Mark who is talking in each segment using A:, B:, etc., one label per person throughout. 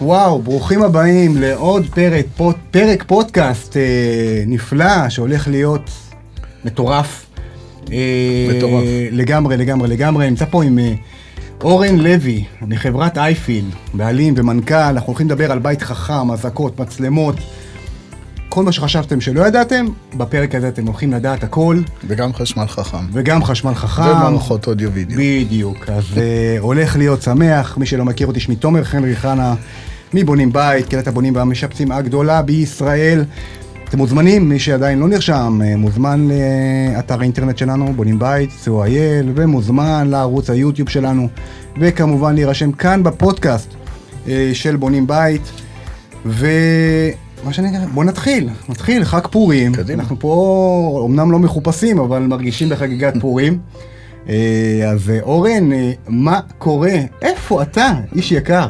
A: וואו, ברוכים הבאים לעוד פרק, פוד, פרק פודקאסט אה, נפלא שהולך להיות מטורף. אה,
B: מטורף.
A: לגמרי, לגמרי, לגמרי. נמצא פה עם אה, אורן לוי מחברת אייפיל, בעלים ומנכ"ל. אנחנו הולכים לדבר על בית חכם, אזעקות, מצלמות. כל מה שחשבתם שלא ידעתם, בפרק הזה אתם הולכים לדעת הכל,
B: וגם חשמל חכם.
A: וגם חשמל חכם.
B: ומערכות אודיו וידאו.
A: בדיוק, אז uh, הולך להיות שמח, מי שלא מכיר אותי, שמי תומר חנרי חנה, מבונים בית, קהילת הבונים והמשפצים הגדולה בישראל. אתם מוזמנים, מי שעדיין לא נרשם, אה, מוזמן לאתר האינטרנט שלנו, בונים בית, co.il, ומוזמן לערוץ היוטיוב שלנו, וכמובן להירשם כאן בפודקאסט אה, של בונים בית. ומה שאני אגיד, בוא נתחיל, נתחיל, חג פורים.
B: קדימה.
A: אנחנו פה אמנם לא מחופשים, אבל מרגישים בחגיגת פורים. אה, אז אורן, מה קורה? איפה אתה, איש יקר?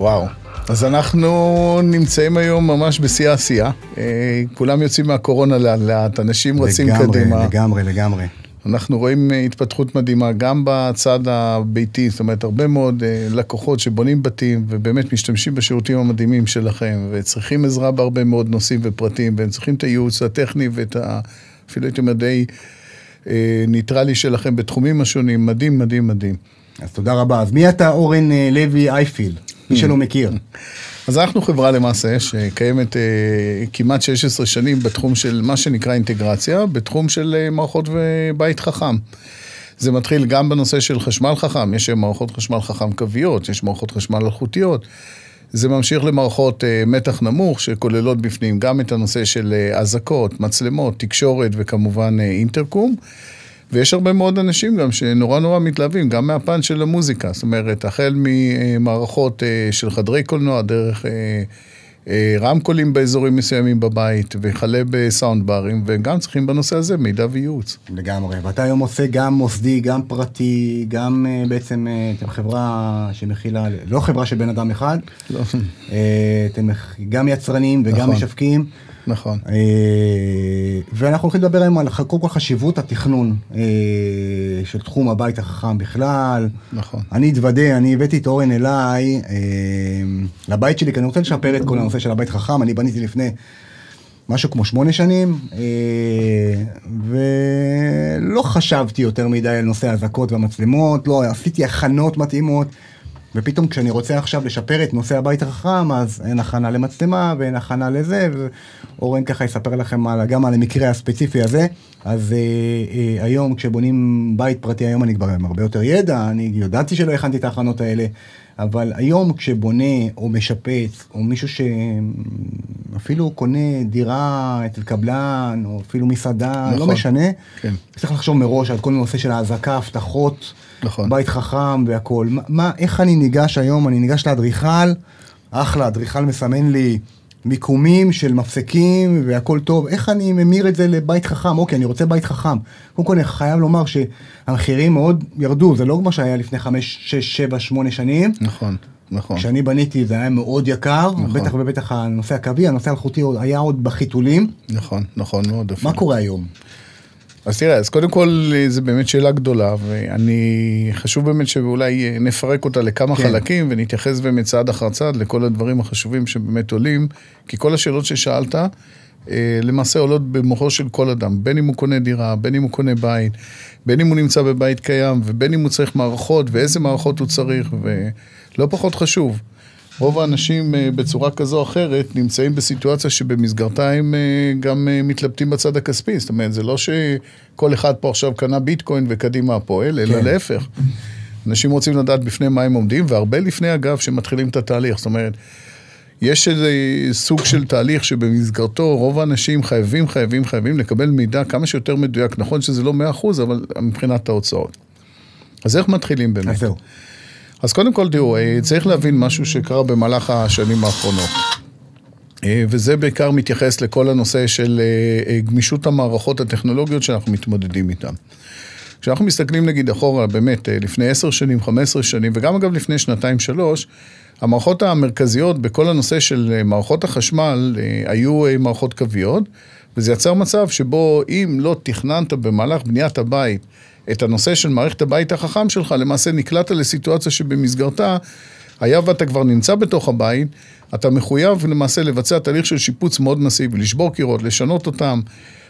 B: וואו. אז אנחנו נמצאים היום ממש בשיא העשייה. אה, כולם יוצאים מהקורונה לאט לאט, אנשים רצים
A: לגמרי,
B: קדימה.
A: לגמרי, לגמרי.
B: אנחנו רואים אה, התפתחות מדהימה גם בצד הביתי, זאת אומרת, הרבה מאוד אה, לקוחות שבונים בתים ובאמת משתמשים בשירותים המדהימים שלכם, וצריכים עזרה בהרבה מאוד נושאים ופרטים, והם צריכים את הייעוץ הטכני ואת ה... אפילו הייתי אומר די ניטרלי שלכם בתחומים השונים, מדהים, מדהים, מדהים.
A: אז תודה רבה. אז מי אתה, אורן לוי אייפיל? מי שלא מכיר.
B: אז אנחנו חברה למעשה שקיימת אה, כמעט 16 שנים בתחום של מה שנקרא אינטגרציה, בתחום של אה, מערכות ובית חכם. זה מתחיל גם בנושא של חשמל חכם, יש מערכות חשמל חכם קוויות, יש מערכות חשמל אלחוטיות. זה ממשיך למערכות אה, מתח נמוך שכוללות בפנים גם את הנושא של אזעקות, מצלמות, תקשורת וכמובן אה, אינטרקום. ויש הרבה מאוד אנשים גם שנורא נורא מתלהבים, גם מהפן של המוזיקה. זאת אומרת, החל ממערכות אה, של חדרי קולנוע, דרך אה, אה, רמקולים באזורים מסוימים בבית, וכלה בסאונד ברים, וגם צריכים בנושא הזה מידע וייעוץ.
A: לגמרי. ואתה היום עושה גם מוסדי, גם פרטי, גם בעצם אתם חברה שמכילה, לא חברה של בן אדם אחד,
B: לא,
A: אתם גם יצרנים וגם
B: נכון.
A: משווקים.
B: נכון.
A: אה, ואנחנו הולכים לדבר היום על קודם כל חשיבות התכנון אה, של תחום הבית החכם בכלל.
B: נכון.
A: אני אתוודה, אני הבאתי את אורן אליי אה, לבית שלי, כי אני רוצה לשפר את כל הנושא של הבית חכם, אני בניתי לפני משהו כמו שמונה שנים, ולא חשבתי יותר מדי על נושא האזעקות והמצלמות, לא עשיתי הכנות מתאימות. ופתאום כשאני רוצה עכשיו לשפר את נושא הבית החכם, אז אין הכנה למצלמה ואין הכנה לזה, ואורן ככה יספר לכם על, גם על המקרה הספציפי הזה. אז אה, אה, היום כשבונים בית פרטי, היום אני כבר עם הרבה יותר ידע, אני ידעתי שלא הכנתי את ההכנות האלה, אבל היום כשבונה או משפץ, או מישהו שאפילו קונה דירה אצל קבלן, או אפילו מסעדה, לא
B: נכון.
A: משנה,
B: כן.
A: צריך לחשוב מראש על כל הנושא של האזעקה, הבטחות.
B: נכון.
A: בית חכם והכל. מה- מה, איך אני ניגש היום? אני ניגש לאדריכל, אחלה, אדריכל מסמן לי מיקומים של מפסקים והכל טוב. איך אני ממיר את זה לבית חכם? אוקיי, אני רוצה בית חכם. קודם כל, אני חייב לומר שהמחירים מאוד ירדו, זה לא כמו שהיה לפני 5, 6, 7, 8 שנים.
B: נכון, נכון.
A: כשאני בניתי זה היה מאוד יקר,
B: נכון.
A: בטח ובטח הנושא הקווי, הנושא האלחוטי היה עוד בחיתולים.
B: נכון, נכון מאוד.
A: מה
B: אפילו.
A: קורה היום?
B: אז תראה, אז קודם כל אה, זו באמת שאלה גדולה, ואני, חשוב באמת שאולי אה, נפרק אותה לכמה
A: כן.
B: חלקים, ונתייחס באמת צעד אחר צעד לכל הדברים החשובים שבאמת עולים, כי כל השאלות ששאלת, אה, למעשה עולות במוחו של כל אדם, בין אם הוא קונה דירה, בין אם הוא קונה בית, בין אם הוא נמצא בבית קיים, ובין אם הוא צריך מערכות, ואיזה מערכות הוא צריך, ולא פחות חשוב. רוב האנשים אה, בצורה כזו או אחרת נמצאים בסיטואציה שבמסגרתה הם אה, גם אה, מתלבטים בצד הכספי. זאת אומרת, זה לא שכל אחד פה עכשיו קנה ביטקוין וקדימה הפועל, אלא
A: כן.
B: להפך. אנשים רוצים לדעת בפני מה הם עומדים, והרבה לפני, אגב, שמתחילים את התהליך. זאת אומרת, יש איזה סוג של תהליך שבמסגרתו רוב האנשים חייבים, חייבים, חייבים לקבל מידע כמה שיותר מדויק. נכון שזה לא 100%, אבל מבחינת ההוצאות. אז איך מתחילים באמת?
A: אז זהו.
B: אז קודם כל, תראו, אה, צריך להבין משהו שקרה במהלך השנים האחרונות. אה, וזה בעיקר מתייחס לכל הנושא של אה, גמישות המערכות הטכנולוגיות שאנחנו מתמודדים איתן. כשאנחנו מסתכלים נגיד אחורה, באמת, לפני עשר שנים, חמש עשרה שנים, וגם אגב לפני שנתיים, שלוש, המערכות המרכזיות בכל הנושא של מערכות החשמל היו מערכות קוויות, וזה יצר מצב שבו אם לא תכננת במהלך בניית הבית את הנושא של מערכת הבית החכם שלך, למעשה נקלעת לסיטואציה שבמסגרתה היה ואתה כבר נמצא בתוך הבית, אתה מחויב למעשה לבצע תהליך של שיפוץ מאוד מסיבי, לשבור קירות, לשנות אותם,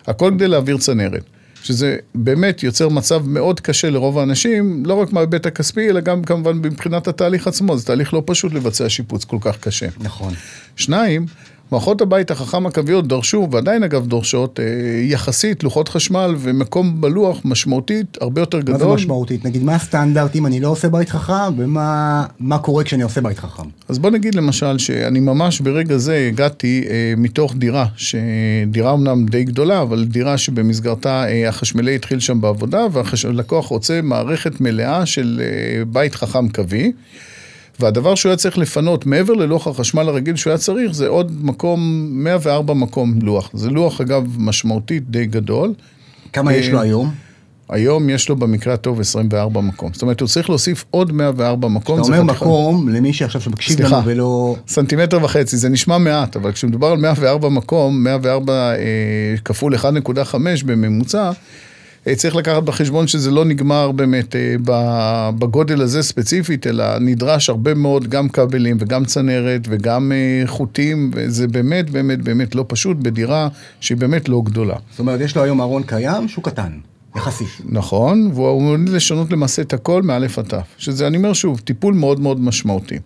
B: הכל כדי להעביר צנרת. שזה באמת יוצר מצב מאוד קשה לרוב האנשים, לא רק מההיבט הכספי, אלא גם כמובן מבחינת התהליך עצמו. זה תהליך לא פשוט לבצע שיפוץ כל כך קשה.
A: נכון.
B: שניים, מערכות הבית החכם הקוויות דרשו, ועדיין אגב דורשות, אה, יחסית לוחות חשמל ומקום בלוח משמעותית הרבה יותר גדול.
A: מה זה משמעותית? נגיד, מה הסטנדרט אם אני לא עושה בית חכם, ומה מה קורה כשאני עושה בית חכם?
B: אז בוא נגיד למשל שאני ממש ברגע זה הגעתי אה, מתוך דירה, דירה אמנם די גדולה, אבל דירה שבמסגרתה אה, החשמלי התחיל שם בעבודה, והלקוח רוצה מערכת מלאה של אה, בית חכם קווי. והדבר שהוא היה צריך לפנות, מעבר ללוח החשמל הרגיל שהוא היה צריך, זה עוד מקום, 104 מקום לוח. זה לוח, אגב, משמעותית די גדול.
A: כמה יש לו היום?
B: היום יש לו במקרה הטוב 24 מקום. זאת אומרת, הוא צריך להוסיף עוד 104 מקום.
A: אתה אומר מקום, למי שעכשיו שמקשיב לנו ולא...
B: סנטימטר וחצי, זה נשמע מעט, אבל כשמדובר על 104 מקום, 104 אה, כפול 1.5 בממוצע, אה, צריך לקחת בחשבון שזה לא נגמר באמת אה, בגודל הזה ספציפית, אלא נדרש הרבה מאוד גם כבלים וגם צנרת וגם אה, חוטים, וזה באמת באמת באמת לא פשוט בדירה שהיא באמת לא גדולה.
A: זאת אומרת, יש לו היום ארון קיים שהוא קטן. יחסית.
B: נכון, והוא עומד לשנות למעשה את הכל מאלף עד תף. שזה, אני אומר שוב, טיפול מאוד מאוד משמעותי.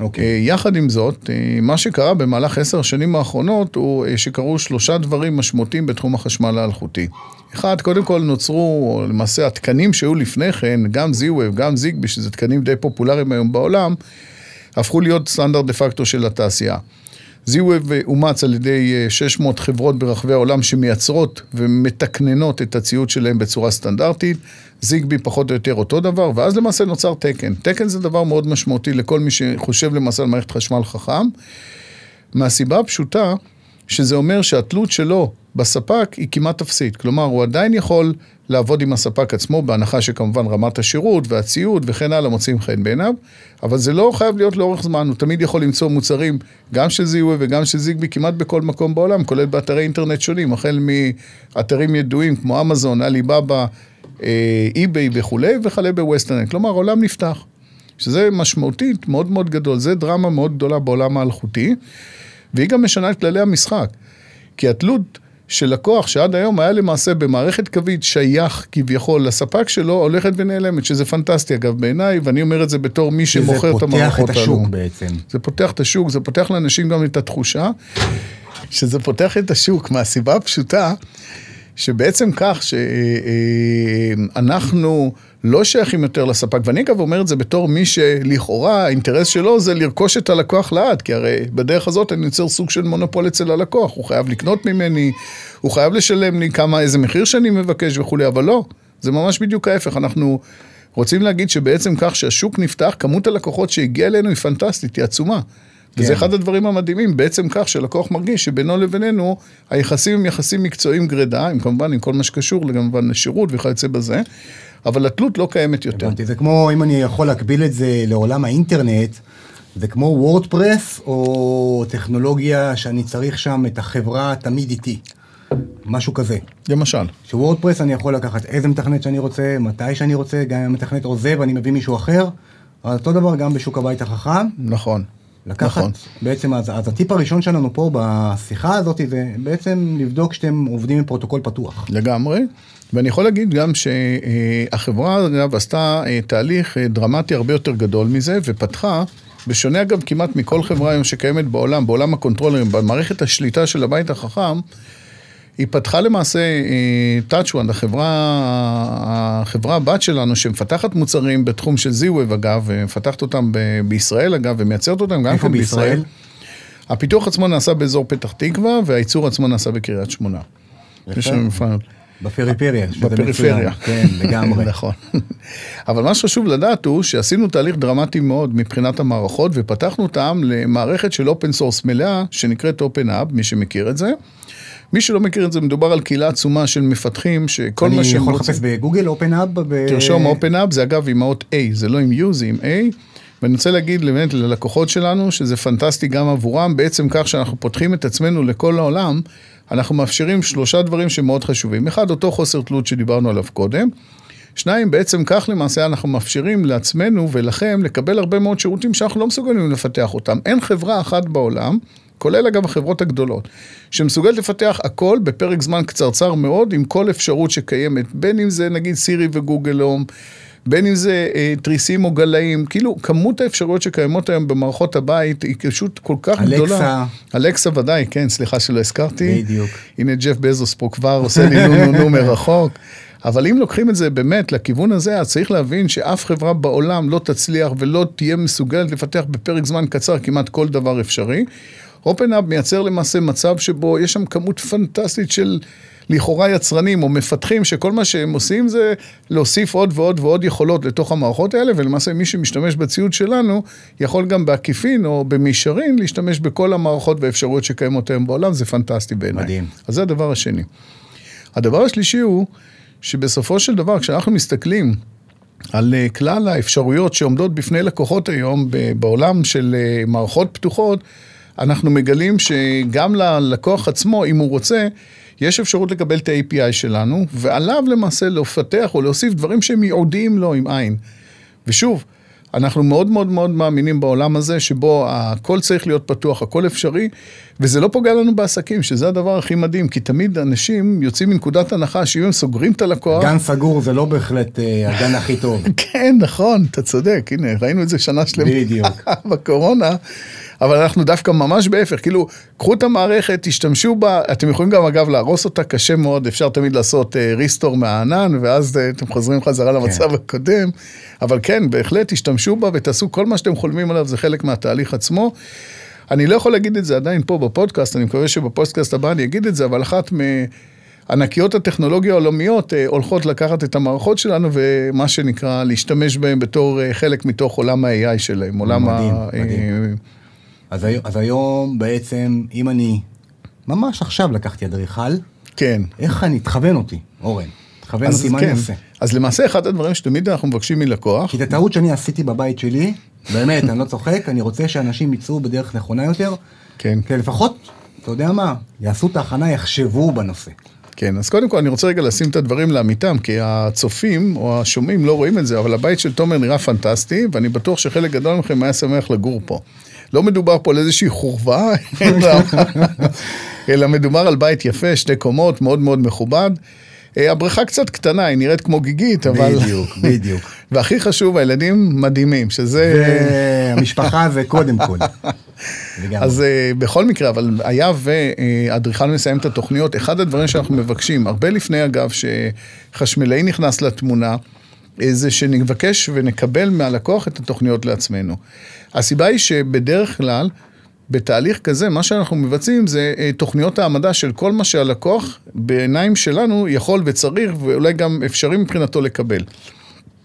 A: אוקיי. Okay.
B: יחד עם זאת, מה שקרה במהלך עשר השנים האחרונות הוא שקרו שלושה דברים משמעותיים בתחום החשמל האלחוטי. אחד, קודם כל נוצרו, למעשה התקנים שהיו לפני כן, גם Z-Wave, גם זיגבי, שזה תקנים די פופולריים היום בעולם, הפכו להיות סטנדרט דה פקטו של התעשייה. Z-Wave אומץ על ידי 600 אה, חברות ברחבי העולם שמייצרות ומתקננות את הציוד שלהם בצורה סטנדרטית, זיגבי פחות או יותר אותו דבר, ואז למעשה נוצר תקן. תקן זה דבר מאוד משמעותי לכל מי שחושב למעשה על מערכת חשמל חכם, מהסיבה הפשוטה שזה אומר שהתלות שלו בספק היא כמעט אפסית. כלומר, הוא עדיין יכול לעבוד עם הספק עצמו, בהנחה שכמובן רמת השירות והציוד וכן הלאה מוצאים חן בעיניו, אבל זה לא חייב להיות לאורך זמן, הוא תמיד יכול למצוא מוצרים, גם של זיהוי וגם של זיגבי, כמעט בכל מקום בעולם, כולל באתרי אינטרנט שונים, החל מאתרים ידועים כמו אמזון, עליבאבא, אי-ביי וכולי, וכלה בווסטרנט. כלומר, העולם נפתח. שזה משמעותית מאוד מאוד גדול, זה דרמה מאוד גדולה בעולם האלחוטי, והיא גם משנה את כללי המשחק. כי התלות של לקוח שעד היום היה למעשה במערכת קווית שייך כביכול לספק שלו, הולכת ונעלמת, שזה פנטסטי אגב בעיניי, ואני אומר את זה בתור מי שמוכר את המערכות
A: האלו. זה פותח את השוק בעצם.
B: זה פותח את השוק, זה פותח לאנשים גם את התחושה, שזה פותח את השוק מהסיבה הפשוטה, שבעצם כך שאנחנו... לא שייכים יותר לספק, ואני אגב אומר את זה בתור מי שלכאורה האינטרס שלו זה לרכוש את הלקוח לעד, כי הרי בדרך הזאת אני יוצר סוג של מונופול אצל הלקוח, הוא חייב לקנות ממני, הוא חייב לשלם לי כמה, איזה מחיר שאני מבקש וכולי, אבל לא, זה ממש בדיוק ההפך, אנחנו רוצים להגיד שבעצם כך שהשוק נפתח, כמות הלקוחות שהגיעה אלינו היא פנטסטית, היא עצומה. כן. וזה אחד הדברים המדהימים, בעצם כך שלקוח מרגיש שבינו לבינינו, היחסים הם יחסים מקצועיים גרידא, עם כמובן עם כל מה שקשור כמובן לשירות וכיוצא בזה, אבל התלות לא קיימת יותר.
A: הבנתי, זה כמו, אם אני יכול להקביל את זה לעולם האינטרנט, זה כמו וורדפרס, או טכנולוגיה שאני צריך שם את החברה תמיד איתי. משהו כזה.
B: למשל.
A: ש WordPress אני יכול לקחת איזה מתכנת שאני רוצה, מתי שאני רוצה, גם אם המתכנת עוזב ואני מביא מישהו אחר. אותו דבר גם בשוק הבית החכם.
B: נכון.
A: לקחת, נכון. בעצם, אז, אז הטיפ הראשון שלנו פה בשיחה הזאת זה בעצם לבדוק שאתם עובדים עם פרוטוקול פתוח.
B: לגמרי. ואני יכול להגיד גם שהחברה, אגב, עשתה אה, תהליך אה, דרמטי הרבה יותר גדול מזה, ופתחה, בשונה אגב כמעט מכל חברה היום שקיימת בעולם, בעולם הקונטרולרים, במערכת השליטה של הבית החכם, היא פתחה למעשה TouchOne, אה, החברה, החברה הבת שלנו, שמפתחת מוצרים בתחום של Z-Wave אגב, ומפתחת אותם ב- בישראל אגב, ומייצרת אותם גם כן בישראל. הפיתוח עצמו נעשה באזור פתח תקווה, והייצור עצמו נעשה בקריית שמונה.
A: יפה. בפריפריה,
B: שזה בפריפריה.
A: כן, לגמרי.
B: נכון. אבל מה שחשוב לדעת הוא שעשינו תהליך דרמטי מאוד מבחינת המערכות, ופתחנו אותם למערכת של open source מלאה, שנקראת openHAB, מי שמכיר את זה. מי שלא מכיר את זה, מדובר על קהילה עצומה של מפתחים, שכל מה
A: שהם רוצים... אני יכול לחפש בגוגל openHAB? ב...
B: תרשום openHAB, זה אגב עם האות A, זה לא עם U, זה עם A. ואני רוצה להגיד באמת ללקוחות שלנו, שזה פנטסטי גם עבורם, בעצם כך שאנחנו פותחים את עצמנו לכל העולם, אנחנו מאפשרים שלושה דברים שמאוד חשובים. אחד, אותו חוסר תלות שדיברנו עליו קודם. שניים, בעצם כך למעשה אנחנו מאפשרים לעצמנו ולכם לקבל הרבה מאוד שירותים שאנחנו לא מסוגלים לפתח אותם. אין חברה אחת בעולם, כולל אגב החברות הגדולות, שמסוגלת לפתח הכל בפרק זמן קצרצר מאוד, עם כל אפשרות שקיימת, בין אם זה נגיד סירי וגוגל הום. בין אם זה אה, תריסים או גלאים, כאילו כמות האפשרויות שקיימות היום במערכות הבית היא פשוט כל כך
A: אלקסה.
B: גדולה. אלקסה ודאי, כן, סליחה שלא הזכרתי.
A: בדיוק.
B: הנה ג'ף בזוס פה כבר עושה לי נו נו נו מרחוק. אבל אם לוקחים את זה באמת לכיוון הזה, אז צריך להבין שאף חברה בעולם לא תצליח ולא תהיה מסוגלת לפתח בפרק זמן קצר כמעט כל דבר אפשרי. אופנאפ מייצר למעשה מצב שבו יש שם כמות פנטסטית של לכאורה יצרנים או מפתחים, שכל מה שהם עושים זה להוסיף עוד ועוד ועוד יכולות לתוך המערכות האלה, ולמעשה מי שמשתמש בציוד שלנו, יכול גם בעקיפין או במישרין להשתמש בכל המערכות והאפשרויות שקיימות היום בעולם, זה פנטסטי בעיניי.
A: מדהים.
B: אז זה הדבר השני. הדבר השלישי הוא, שבסופו של דבר, כשאנחנו מסתכלים על אה, כלל האפשרויות שעומדות בפני לקוחות היום בעולם של אה, מערכות פתוחות, אנחנו מגלים שגם ללקוח עצמו, אם הוא רוצה, יש אפשרות לקבל את ה-API שלנו, ועליו למעשה לפתח או להוסיף דברים שהם ייעודיים לו עם עין. ושוב, אנחנו מאוד מאוד מאוד מאמינים בעולם הזה, שבו הכל צריך להיות פתוח, הכל אפשרי, וזה לא פוגע לנו בעסקים, שזה הדבר הכי מדהים, כי תמיד אנשים יוצאים מנקודת הנחה שאם הם סוגרים את הלקוח...
A: גן סגור זה לא בהחלט אה, הגן הכי טוב.
B: כן, נכון, אתה צודק, הנה, ראינו את זה שנה שלמה.
A: בדיוק.
B: בקורונה, אבל אנחנו דווקא ממש בהפך, כאילו, קחו את המערכת, תשתמשו בה, אתם יכולים גם אגב להרוס אותה, קשה מאוד, אפשר תמיד לעשות ריסטור מהענן, ואז אה, אתם חוזרים חזרה למצב הקודם, אבל כן, בהחלט תשתמשו בה ותעשו כל מה שאתם חולמים עליו, זה חלק מהתהליך עצמו. אני לא יכול להגיד את זה עדיין פה בפודקאסט, אני מקווה שבפודקאסט הבא אני אגיד את זה, אבל אחת מ... ענקיות הטכנולוגיה העולמיות אה, הולכות לקחת את המערכות שלנו ומה שנקרא להשתמש בהן בתור אה, חלק מתוך עולם ה-AI שלהם, עולם
A: מדהים,
B: ה...
A: מדהים. אז, היום, אז היום בעצם, אם אני ממש עכשיו לקחתי אדריכל,
B: כן.
A: איך אני, תכוון אותי, אורן. תכוון אותי, מה
B: כן.
A: אני אעשה?
B: אז למעשה אחד הדברים שתמיד אנחנו מבקשים מלקוח,
A: כי את הטעות שאני עשיתי בבית שלי, באמת, אני לא צוחק, אני רוצה שאנשים יצאו בדרך נכונה יותר,
B: כן,
A: כי לפחות, אתה יודע מה, יעשו את ההכנה, יחשבו בנושא.
B: כן, אז קודם כל אני רוצה רגע לשים את הדברים לאמיתם, כי הצופים או השומעים לא רואים את זה, אבל הבית של תומר נראה פנטסטי, ואני בטוח שחלק גדול מכם היה שמח לגור פה. לא מדובר פה על איזושהי חורבה, אלא, מדובר על בית יפה, שתי קומות, מאוד מאוד מכובד. אה, הבריכה קצת קטנה, היא נראית כמו גיגית, אבל...
A: בדיוק, בדיוק.
B: והכי חשוב, הילדים מדהימים, שזה...
A: והמשפחה זה קודם כל.
B: אז uh, בכל מקרה, אבל היה ואדריכל מסיים את התוכניות, אחד הדברים שאנחנו מבקשים, הרבה לפני אגב, שחשמלאי נכנס לתמונה, אה, זה שנבקש ונקבל מהלקוח את התוכניות לעצמנו. הסיבה היא שבדרך כלל, בתהליך כזה, מה שאנחנו מבצעים זה uh, תוכניות העמדה של כל מה שהלקוח, בעיניים שלנו, יכול וצריך, ואולי גם אפשרי מבחינתו לקבל.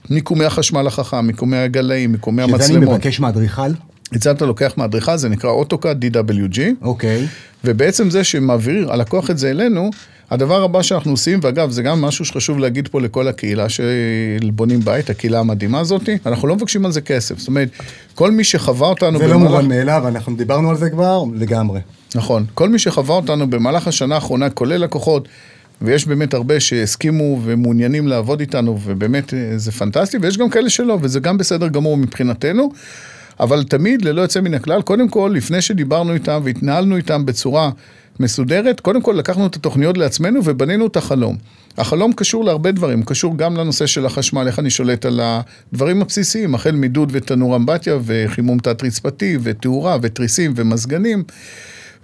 B: מיקומי החשמל החכם, מיקומי הגלאים, מיקומי
A: שזה אני
B: המצלמות.
A: מבקש מאדריכל,
B: את זה אתה לוקח מאדריכל, זה נקרא אוטוקאד DWG,
A: אוקיי.
B: ובעצם זה שמעביר הלקוח את זה אלינו, הדבר הבא שאנחנו עושים, ואגב, זה גם משהו שחשוב להגיד פה לכל הקהילה של בונים בית, הקהילה המדהימה הזאת, אנחנו לא מבקשים על זה כסף. זאת אומרת, כל מי שחווה אותנו
A: זה לא מובן מאליו, אנחנו דיברנו על זה כבר, לגמרי.
B: נכון. כל מי שחווה אותנו במהלך השנה האחרונה, כולל לקוחות, ויש באמת הרבה שהסכימו ומעוניינים לעבוד איתנו, ובאמת אה, זה פנטסטי, ויש גם כאלה שלא, וזה גם בסדר גמור מבחינתנו. אבל תמיד, ללא יוצא מן הכלל, קודם כל, לפני שדיברנו איתם והתנהלנו איתם בצורה מסודרת, קודם כל לקחנו את התוכניות לעצמנו ובנינו את החלום. החלום קשור להרבה דברים, קשור גם לנושא של החשמל, איך אני שולט על הדברים הבסיסיים, החל מידוד ותנור אמבטיה וחימום תת-רצפתי ותאורה ותריסים ומזגנים.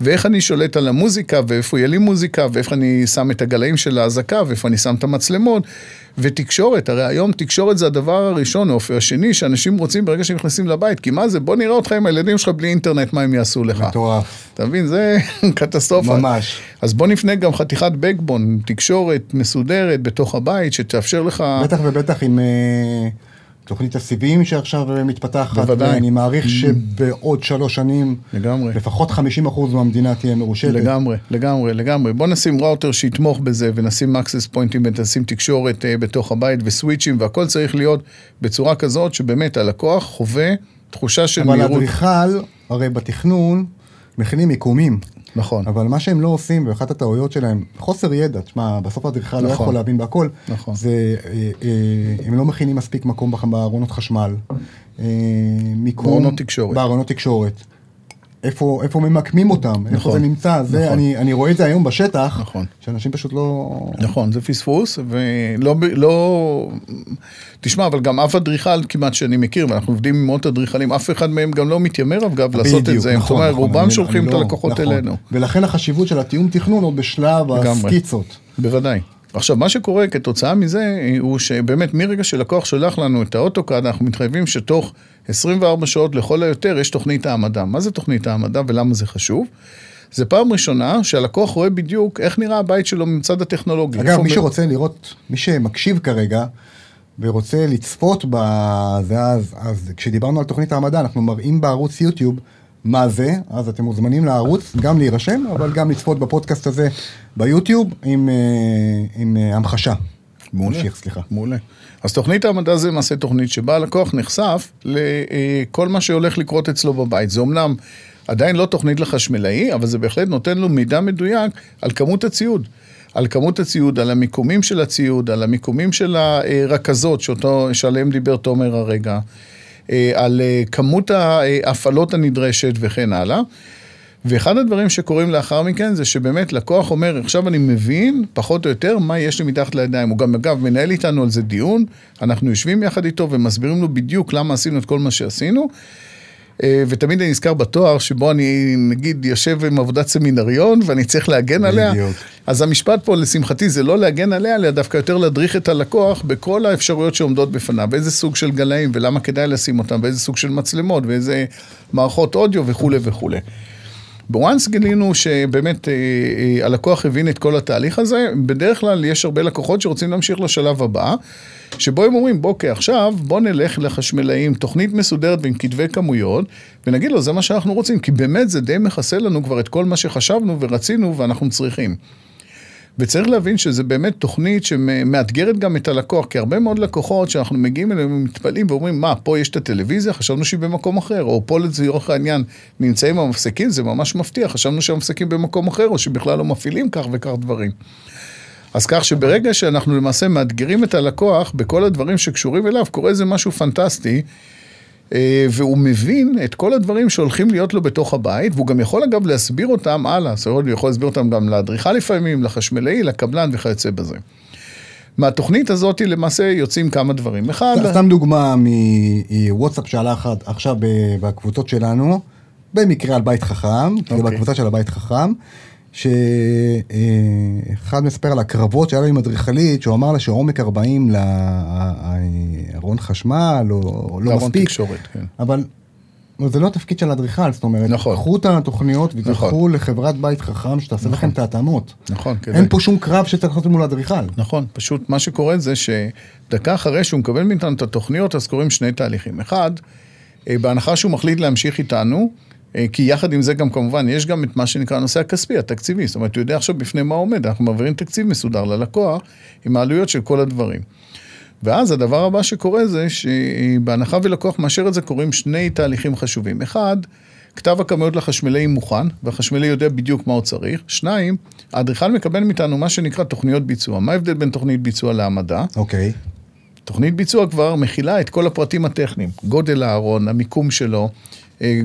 B: ואיך אני שולט על המוזיקה, ואיפה יהיה לי מוזיקה, ואיפה אני שם את הגלאים של האזעקה, ואיפה אני שם את המצלמות, ותקשורת, הרי היום תקשורת זה הדבר הראשון, או השני, שאנשים רוצים ברגע שהם נכנסים לבית, כי מה זה, בוא נראה אותך עם הילדים שלך בלי אינטרנט, מה הם יעשו לך.
A: מטורף.
B: אתה מבין, זה קטסטרופה.
A: ממש.
B: אז בוא נפנה גם חתיכת בקבון, תקשורת מסודרת בתוך הבית, שתאפשר לך...
A: בטח ובטח עם אה, תוכנית הסיבים שעכשיו מתפתחת.
B: בוודאי.
A: ואני מעריך שבעוד שלוש שנים,
B: לגמרי.
A: לפחות 50% מהמדינה תהיה מרושתת.
B: לגמרי, לגמרי, לגמרי. בוא נשים ראוטר שיתמוך בזה, ונשים access פוינטים, ונשים תקשורת אה, בתוך הבית, וסוויצ'ים, והכל צריך להיות בצורה כזאת, שבאמת הלקוח חווה תחושה של
A: אבל
B: מהירות.
A: האדריכל, הרי בתכנון, מכינים מיקומים.
B: נכון.
A: אבל מה שהם לא עושים, ואחת הטעויות שלהם, חוסר ידע, תשמע, בסוף האדריכל לא
B: נכון.
A: יכול להבין בהכל,
B: נכון.
A: זה, אה, אה, הם לא מכינים מספיק מקום בארונות חשמל, אה, מיקום,
B: בארונות תקשורת.
A: בארונות תקשורת. איפה, איפה ממקמים אותם, איפה
B: נכון.
A: זה נמצא, זה,
B: נכון.
A: אני, אני רואה את זה היום בשטח,
B: נכון.
A: שאנשים פשוט לא...
B: נכון, זה פספוס, ולא, לא, תשמע, אבל גם אף אדריכל כמעט שאני מכיר, ואנחנו עובדים עם מאות אדריכלים, אף אחד מהם גם לא מתיימר אגב לעשות את זה,
A: נכון,
B: זאת אומרת,
A: נכון,
B: רובם
A: אני-
B: שולחים
A: אני
B: את
A: לא-
B: הלקוחות
A: נכון.
B: אלינו.
A: ולכן החשיבות של התיאום תכנון עוד בשלב. הסקיצות.
B: בוודאי. עכשיו, מה שקורה כתוצאה מזה, הוא שבאמת מרגע שלקוח שולח לנו את האוטוקאד, אנחנו מתחייבים שתוך 24 שעות לכל היותר יש תוכנית העמדה. מה זה תוכנית העמדה ולמה זה חשוב? זה פעם ראשונה שהלקוח רואה בדיוק איך נראה הבית שלו מצד הטכנולוגי.
A: אגב, מי שרוצה לראות, מי שמקשיב כרגע, ורוצה לצפות בזה, אז, אז כשדיברנו על תוכנית העמדה, אנחנו מראים בערוץ יוטיוב מה זה, אז אתם מוזמנים לערוץ, גם להירשם, אבל גם לצפות בפודקאסט הזה ביוטיוב עם, אה, עם אה, המחשה.
B: מעולה.
A: נמשיך, סליחה.
B: מעולה. אז תוכנית העמדה זה למעשה תוכנית שבה הלקוח נחשף לכל מה שהולך לקרות אצלו בבית. זה אמנם עדיין לא תוכנית לחשמלאי, אבל זה בהחלט נותן לו מידע מדויק על כמות הציוד. על כמות הציוד, על המיקומים של הציוד, על המיקומים של הרכזות שאותו, שעליהם דיבר תומר הרגע, אה, על אה, כמות ההפעלות הנדרשת וכן הלאה. ואחד הדברים שקורים לאחר מכן זה שבאמת לקוח אומר, עכשיו אני מבין פחות או יותר מה יש לי מתחת לידיים. הוא גם אגב מנהל איתנו על זה דיון, אנחנו יושבים יחד איתו ומסבירים לו בדיוק למה עשינו את כל מה שעשינו. אה, ותמיד אני נזכר בתואר שבו אני נגיד יושב עם עבודת סמינריון ואני צריך להגן עליה.
A: בדיוק.
B: אז המשפט פה לשמחתי זה לא להגן עליה, אלא דווקא יותר להדריך את הלקוח בכל האפשרויות שעומדות בפניו, איזה סוג של גלאים ולמה כדאי לשים אותם, ואיזה סוג של מצלמות ואיזה מערכות אודיו וכולי וכולי. בוואנס גילינו שבאמת אה, אה, הלקוח הבין את כל התהליך הזה, בדרך כלל יש הרבה לקוחות שרוצים להמשיך לשלב הבא, שבו הם אומרים, אוקיי, עכשיו בוא נלך לחשמלאים, תוכנית מסודרת ועם כתבי כמויות, ונגיד לו, זה מה שאנחנו רוצים, כי באמת זה די מכסה לנו כבר את כל מה שחשבנו ורצינו ואנחנו צריכים. וצריך להבין שזה באמת תוכנית שמאתגרת גם את הלקוח, כי הרבה מאוד לקוחות שאנחנו מגיעים אליהם מתפלאים ואומרים, מה, פה יש את הטלוויזיה, חשבנו שהיא במקום אחר, או פה לצורך העניין נמצאים המפסקים, זה ממש מפתיע, חשבנו שהמפסקים במקום אחר, או שבכלל לא מפעילים כך וכך דברים. אז כך שברגע שאנחנו למעשה מאתגרים את הלקוח בכל הדברים שקשורים אליו, קורה איזה משהו פנטסטי, והוא מבין את כל הדברים שהולכים להיות לו בתוך הבית, והוא גם יכול אגב להסביר אותם הלאה, זאת אומרת, הוא יכול להסביר אותם גם לאדריכל לפעמים, לחשמלאי, לקבלן וכיוצא בזה. מהתוכנית הזאת למעשה יוצאים כמה דברים. אחד,
A: סתם דוגמה מוואטסאפ אחד- עכשיו בקבוצות שלנו, במקרה על בית חכם, כאילו
B: אוקיי.
A: בקבוצה של הבית חכם, שאחד מספר על הקרבות שהיה לו עם אדריכלית, שהוא אמר לה שעומק 40 לארון חשמל, או לא
B: ארון
A: מספיק,
B: תקשורת, כן.
A: אבל זה לא התפקיד של האדריכל, זאת אומרת,
B: נכון.
A: קחו את התוכניות ותלכו
B: נכון.
A: לחברת בית חכם שתעשה לכם את ההתאמות.
B: נכון, כדי.
A: אין פה שום קרב שצריך לעשות מול האדריכל.
B: נכון, פשוט מה שקורה זה שדקה אחרי שהוא מקבל מאיתנו את התוכניות, אז קורים שני תהליכים. אחד, אה, בהנחה שהוא מחליט להמשיך איתנו, כי יחד עם זה גם כמובן, יש גם את מה שנקרא הנושא הכספי, התקציבי. זאת אומרת, הוא יודע עכשיו בפני מה עומד, אנחנו מעבירים תקציב מסודר ללקוח עם העלויות של כל הדברים. ואז הדבר הבא שקורה זה שבהנחה ולקוח מאשר את זה, קורים שני תהליכים חשובים. אחד, כתב הכמויות לחשמלאי מוכן, והחשמלאי יודע בדיוק מה הוא צריך. שניים, האדריכל מקבל מאיתנו מה שנקרא תוכניות ביצוע. מה ההבדל בין תוכנית ביצוע להעמדה?
A: אוקיי.
B: תוכנית ביצוע כבר מכילה את כל הפרטים הטכניים, גודל הארון, המיקום שלו, אה,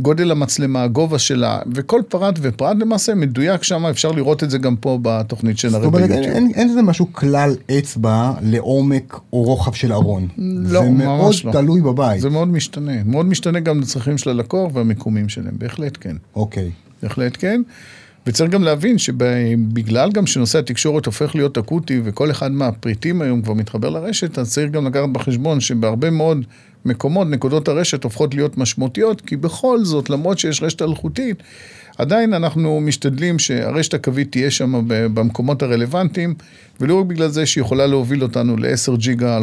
B: גודל המצלמה, הגובה שלה, וכל פרט ופרט למעשה מדויק שם, אפשר לראות את זה גם פה בתוכנית של
A: זאת
B: הרי
A: אומרת, אין,
B: ביוטיוב.
A: איזה משהו כלל אצבע לעומק או רוחב של ארון.
B: לא,
A: זה מאוד
B: ממש לא.
A: תלוי בבית.
B: זה מאוד משתנה, מאוד משתנה גם לצרכים של הלקוח והמיקומים שלהם, בהחלט כן.
A: אוקיי.
B: בהחלט כן. וצריך גם להבין שבגלל גם שנושא התקשורת הופך להיות אקוטי וכל אחד מהפריטים היום כבר מתחבר לרשת, אז צריך גם לקחת בחשבון שבהרבה מאוד מקומות נקודות הרשת הופכות להיות משמעותיות, כי בכל זאת, למרות שיש רשת אלחוטית, עדיין אנחנו משתדלים שהרשת הקווית תהיה שם במקומות הרלוונטיים, ולא רק בגלל זה שהיא יכולה להוביל אותנו ל-10 ג'יגה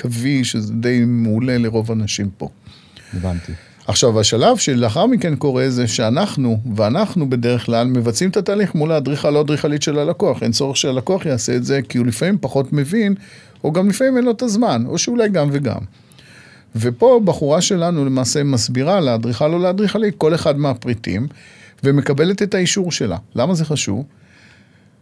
B: קווי, שזה די מעולה לרוב האנשים פה.
A: הבנתי.
B: עכשיו, השלב שלאחר מכן קורה זה שאנחנו, ואנחנו בדרך כלל, מבצעים את התהליך מול האדריכל או האדריכלית של הלקוח. אין צורך שהלקוח יעשה את זה, כי הוא לפעמים פחות מבין, או גם לפעמים אין לו את הזמן, או שאולי גם וגם. ופה בחורה שלנו למעשה מסבירה לאדריכל או לאדריכלית כל אחד מהפריטים, ומקבלת את האישור שלה. למה זה חשוב?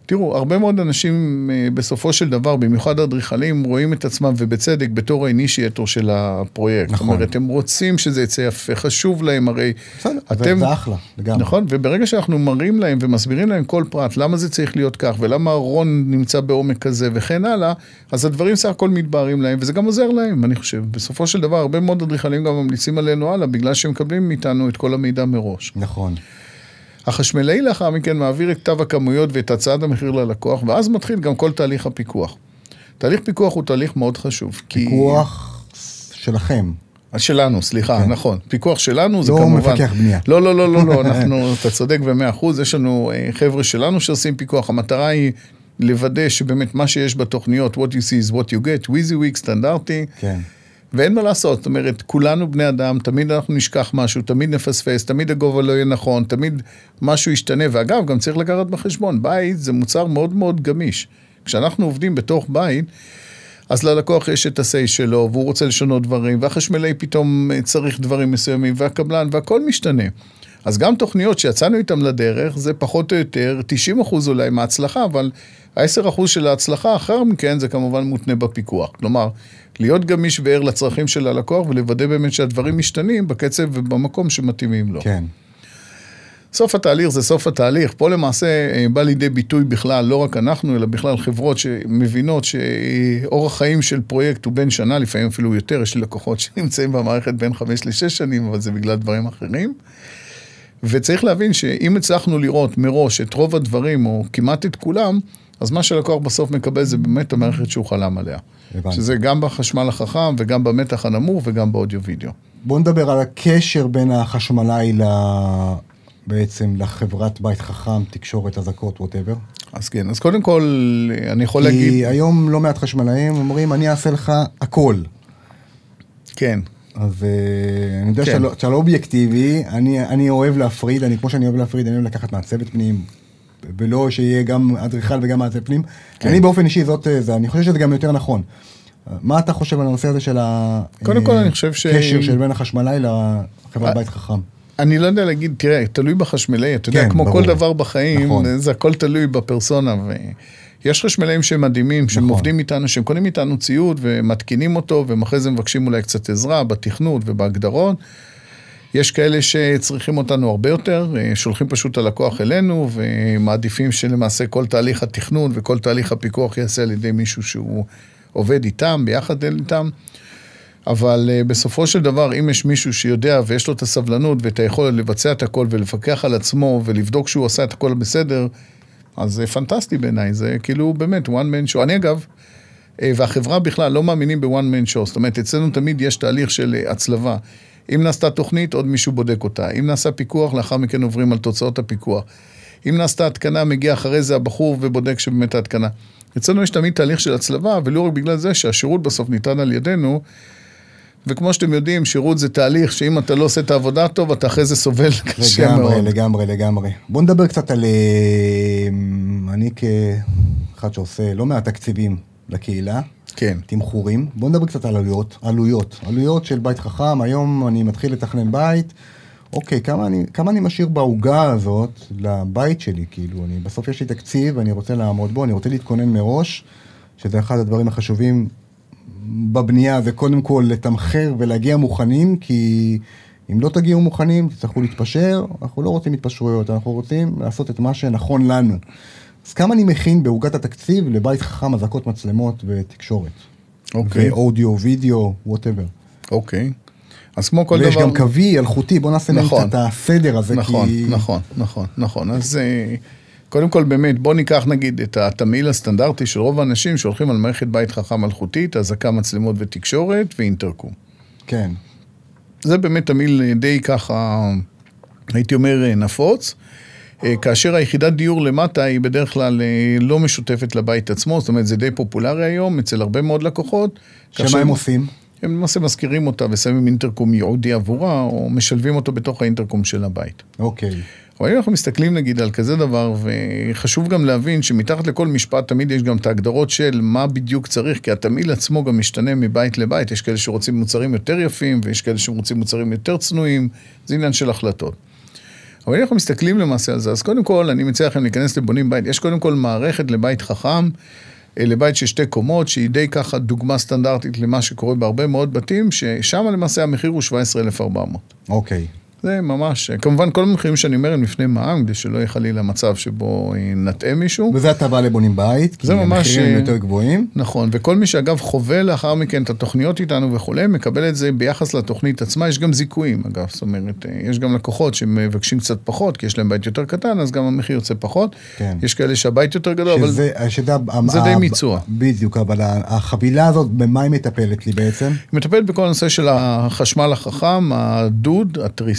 B: תראו, הרבה מאוד אנשים אה, בסופו של דבר, במיוחד אדריכלים, רואים את עצמם, ובצדק, בתור האינישייטור של הפרויקט.
A: נכון.
B: זאת אומרת, הם רוצים שזה יצא יפה, חשוב להם הרי.
A: בסדר,
B: אתם-
A: זה- אחלה, לגמרי.
B: נכון, וברגע שאנחנו מראים להם ומסבירים להם כל פרט, למה זה צריך להיות כך, ולמה הארון נמצא בעומק כזה וכן הלאה, אז הדברים סך הכל מתבהרים להם, וזה גם עוזר להם, אני חושב. בסופו של דבר, הרבה מאוד אדריכלים גם ממליצים עלינו הלאה, בגלל שהם מקבלים מאיתנו את כל המידע מראש.
A: נכון.
B: החשמלאי לאחר מכן מעביר את כתב הכמויות ואת הצעת המחיר ללקוח, ואז מתחיל גם כל תהליך הפיקוח. תהליך פיקוח הוא תהליך מאוד חשוב. כי-
A: פיקוח שלכם.
B: שלנו, סליחה,
A: כן.
B: נכון. פיקוח שלנו זה
A: לא
B: כמובן...
A: מפקח בנייה.
B: לא, לא, לא, לא, לא, אנחנו, אתה צודק במאה אחוז, יש לנו אה, חבר'ה שלנו שעושים פיקוח, המטרה היא לוודא שבאמת מה שיש בתוכניות, what you see is what you get, WYSIWYG סטנדרטי,
A: כן.
B: ואין מה לעשות, זאת אומרת, כולנו בני אדם, תמיד אנחנו נשכח משהו, תמיד נפספס, תמיד הגובה לא יהיה נכון, תמיד משהו ישתנה, ואגב, גם צריך לקחת בחשבון, בית זה מוצר מאוד מאוד גמיש. כשאנחנו עובדים בתוך בית, אז ללקוח יש את ה-say שלו, והוא רוצה לשנות דברים, והחשמלאי פתאום אה, צריך דברים מסוימים, והקבלן, והכל משתנה. אז גם תוכניות שיצאנו איתן לדרך, זה פחות או יותר 90 אחוז אולי מההצלחה, אבל ה-10 אחוז של ההצלחה, אחר מכן זה כמובן מותנה בפיקוח. כלומר, להיות גמיש וער לצרכים של הלקוח, ולוודא באמת שהדברים משתנים בקצב ובמקום שמתאימים לו.
A: כן.
B: סוף התהליך זה סוף התהליך. פה למעשה אה, בא לידי ביטוי בכלל, לא רק אנחנו, אלא בכלל חברות שמבינות שאורח חיים של פרויקט הוא בין שנה, לפעמים אפילו יותר. יש לי לקוחות שנמצאים במערכת בין חמש לשש שנים, אבל זה בגלל דברים אחרים. וצריך להבין שאם הצלחנו לראות מראש את רוב הדברים, או כמעט את כולם, אז מה שהלקוח בסוף מקבל זה באמת המערכת שהוא חלם עליה.
A: הבנתי.
B: שזה גם בחשמל החכם, וגם במתח הנמוך, וגם באודיו-וידאו.
A: בוא נדבר על הקשר בין החשמלאי ל... בעצם לחברת בית חכם, תקשורת, אזעקות, ווטאבר.
B: אז כן, אז קודם כל, אני יכול להגיד...
A: כי היום לא מעט חשמלאים אומרים, אני אעשה לך הכל.
B: כן,
A: אז אה, אני יודע
B: כן.
A: לא- שאתה לא אובייקטיבי, אני, אני אוהב להפריד, אני כמו שאני אוהב להפריד, אני אוהב לקחת מעצבת פנים, ולא שיהיה גם אדריכל וגם מעצב פנים.
B: כן.
A: אני באופן אישי, זאת, אה, זה, אני חושב שזה גם יותר נכון. מה אתה חושב על הנושא הזה של ה...
B: קודם כל,
A: אה,
B: ש-
A: של בין החשמלאי לחברת
B: אה,
A: בית חכם.
B: אני לא יודע להגיד, תראה, תלוי בחשמלאי, אתה יודע,
A: כן,
B: כמו
A: ברור.
B: כל דבר בחיים,
A: נכון.
B: זה הכל תלוי בפרסונה. ויש חשמלאים שהם מדהימים, שהם
A: נכון.
B: עובדים איתנו, שהם קונים איתנו ציוד ומתקינים אותו, והם אחרי זה מבקשים אולי קצת עזרה בתכנות ובהגדרות. יש כאלה שצריכים אותנו הרבה יותר, אה, שולחים פשוט את הלקוח אלינו, ומעדיפים שלמעשה כל תהליך התכנון וכל תהליך הפיקוח ייעשה על ידי מישהו שהוא עובד איתם, ביחד איתם. אבל uh, בסופו של דבר, אם יש מישהו שיודע ויש לו את הסבלנות ואת היכולת לבצע את הכל ולפקח על עצמו ולבדוק שהוא עשה את הכל בסדר, אז זה פנטסטי בעיניי, זה כאילו באמת one man show. אני אגב, אה, והחברה בכלל לא מאמינים ב-one man show, זאת אומרת, אצלנו תמיד יש תהליך של אה, הצלבה. אם נעשתה תוכנית, עוד מישהו בודק אותה. אם נעשה פיקוח, לאחר מכן עוברים על תוצאות הפיקוח. אם נעשתה התקנה, מגיע אחרי זה הבחור ובודק שבאמת ההתקנה. אצלנו יש תמיד תהליך של הצלבה, ולא רק בגלל זה שהשירות בסוף ניתן על ידינו, וכמו שאתם יודעים, שירות זה תהליך שאם אתה לא עושה את העבודה טוב, אתה אחרי זה סובל קשה
A: לגמרי,
B: מאוד.
A: לגמרי, לגמרי. בוא נדבר קצת על... אה, אני כאחד שעושה לא מעט תקציבים לקהילה,
B: כן.
A: תמחורים. בוא נדבר קצת על עלויות. עלויות. עלויות של בית חכם, היום אני מתחיל לתכנן בית. אוקיי, כמה אני, כמה אני משאיר בעוגה הזאת לבית שלי? כאילו, אני, בסוף יש לי תקציב, אני רוצה לעמוד בו, אני רוצה להתכונן מראש, שזה אחד הדברים החשובים בבנייה, זה קודם כל לתמחר ולהגיע מוכנים, כי אם לא תגיעו מוכנים, תצטרכו להתפשר, אנחנו לא רוצים התפשרויות, אנחנו רוצים לעשות את מה שנכון לנו. אז כמה אני מכין בעוגת התקציב לבית חכם, אזעקות, מצלמות ותקשורת?
B: אוקיי.
A: ואודיו, וידאו, ווטאבר.
B: אוקיי. אז כמו כל
A: ויש
B: דבר...
A: גם קווי, אלחוטי, בוא נעשה
B: נכון.
A: את הסדר הזה,
B: נכון,
A: כי...
B: נכון, נכון, נכון. אז אה, קודם כל באמת, בוא ניקח נגיד את התמהיל הסטנדרטי של רוב האנשים שהולכים על מערכת בית חכם אלחוטית, אזעקה, מצלמות ותקשורת ואינטרקום.
A: כן,
B: זה באמת תמהיל אה, די ככה, הייתי אומר, אה, נפוץ. אה, כאשר היחידת דיור למטה היא בדרך כלל אה, לא משותפת לבית עצמו, זאת אומרת, זה די פופולרי היום אצל הרבה מאוד לקוחות.
A: שמה הם עושים?
B: הם למעשה מזכירים אותה ושמים אינטרקום ייעודי עבורה, או משלבים אותו בתוך האינטרקום של הבית.
A: אוקיי,
B: אבל אם אנחנו מסתכלים נגיד על כזה דבר, וחשוב גם להבין שמתחת לכל משפט תמיד יש גם את ההגדרות של מה בדיוק צריך, כי התמהיל עצמו גם משתנה מבית לבית, יש כאלה שרוצים מוצרים יותר יפים, ויש כאלה שרוצים מוצרים יותר צנועים, זה עניין של החלטות. אבל אם אנחנו מסתכלים למעשה על זה, אז קודם כל, אני מציע לכם להיכנס לבונים בית. יש קודם כל מערכת לבית חכם, אה, לבית של שתי קומות, שהיא די ככה דוגמה סטנדרטית למה שקורה בהרבה מאוד בתים, ששם למעשה המחיר הוא 17,400.
A: אוקיי.
B: זה ממש, כמובן כל המחירים שאני אומר הם לפני מע"מ, כדי שלא יהיה חלילה מצב שבו אה, נטעה מישהו.
A: וזה הטבה לבונים בית, כי
B: ממש,
A: המחירים
B: אה,
A: יותר גבוהים.
B: נכון, וכל מי שאגב חווה לאחר מכן את התוכניות איתנו וכולי, מקבל את זה ביחס לתוכנית עצמה, יש גם זיכויים אגב, זאת אומרת, אה, יש גם לקוחות שמבקשים קצת פחות, כי יש להם בית יותר קטן, אז גם המחיר יוצא פחות.
A: כן.
B: יש כאלה שהבית יותר גדול, אבל
A: שזה, שזה,
B: זה די מיצוע.
A: בדיוק, אבל החבילה הזאת, במה היא מטפלת לי בעצם?
B: היא מטפלת בכל הנושא של החשמל החכם, הדוד,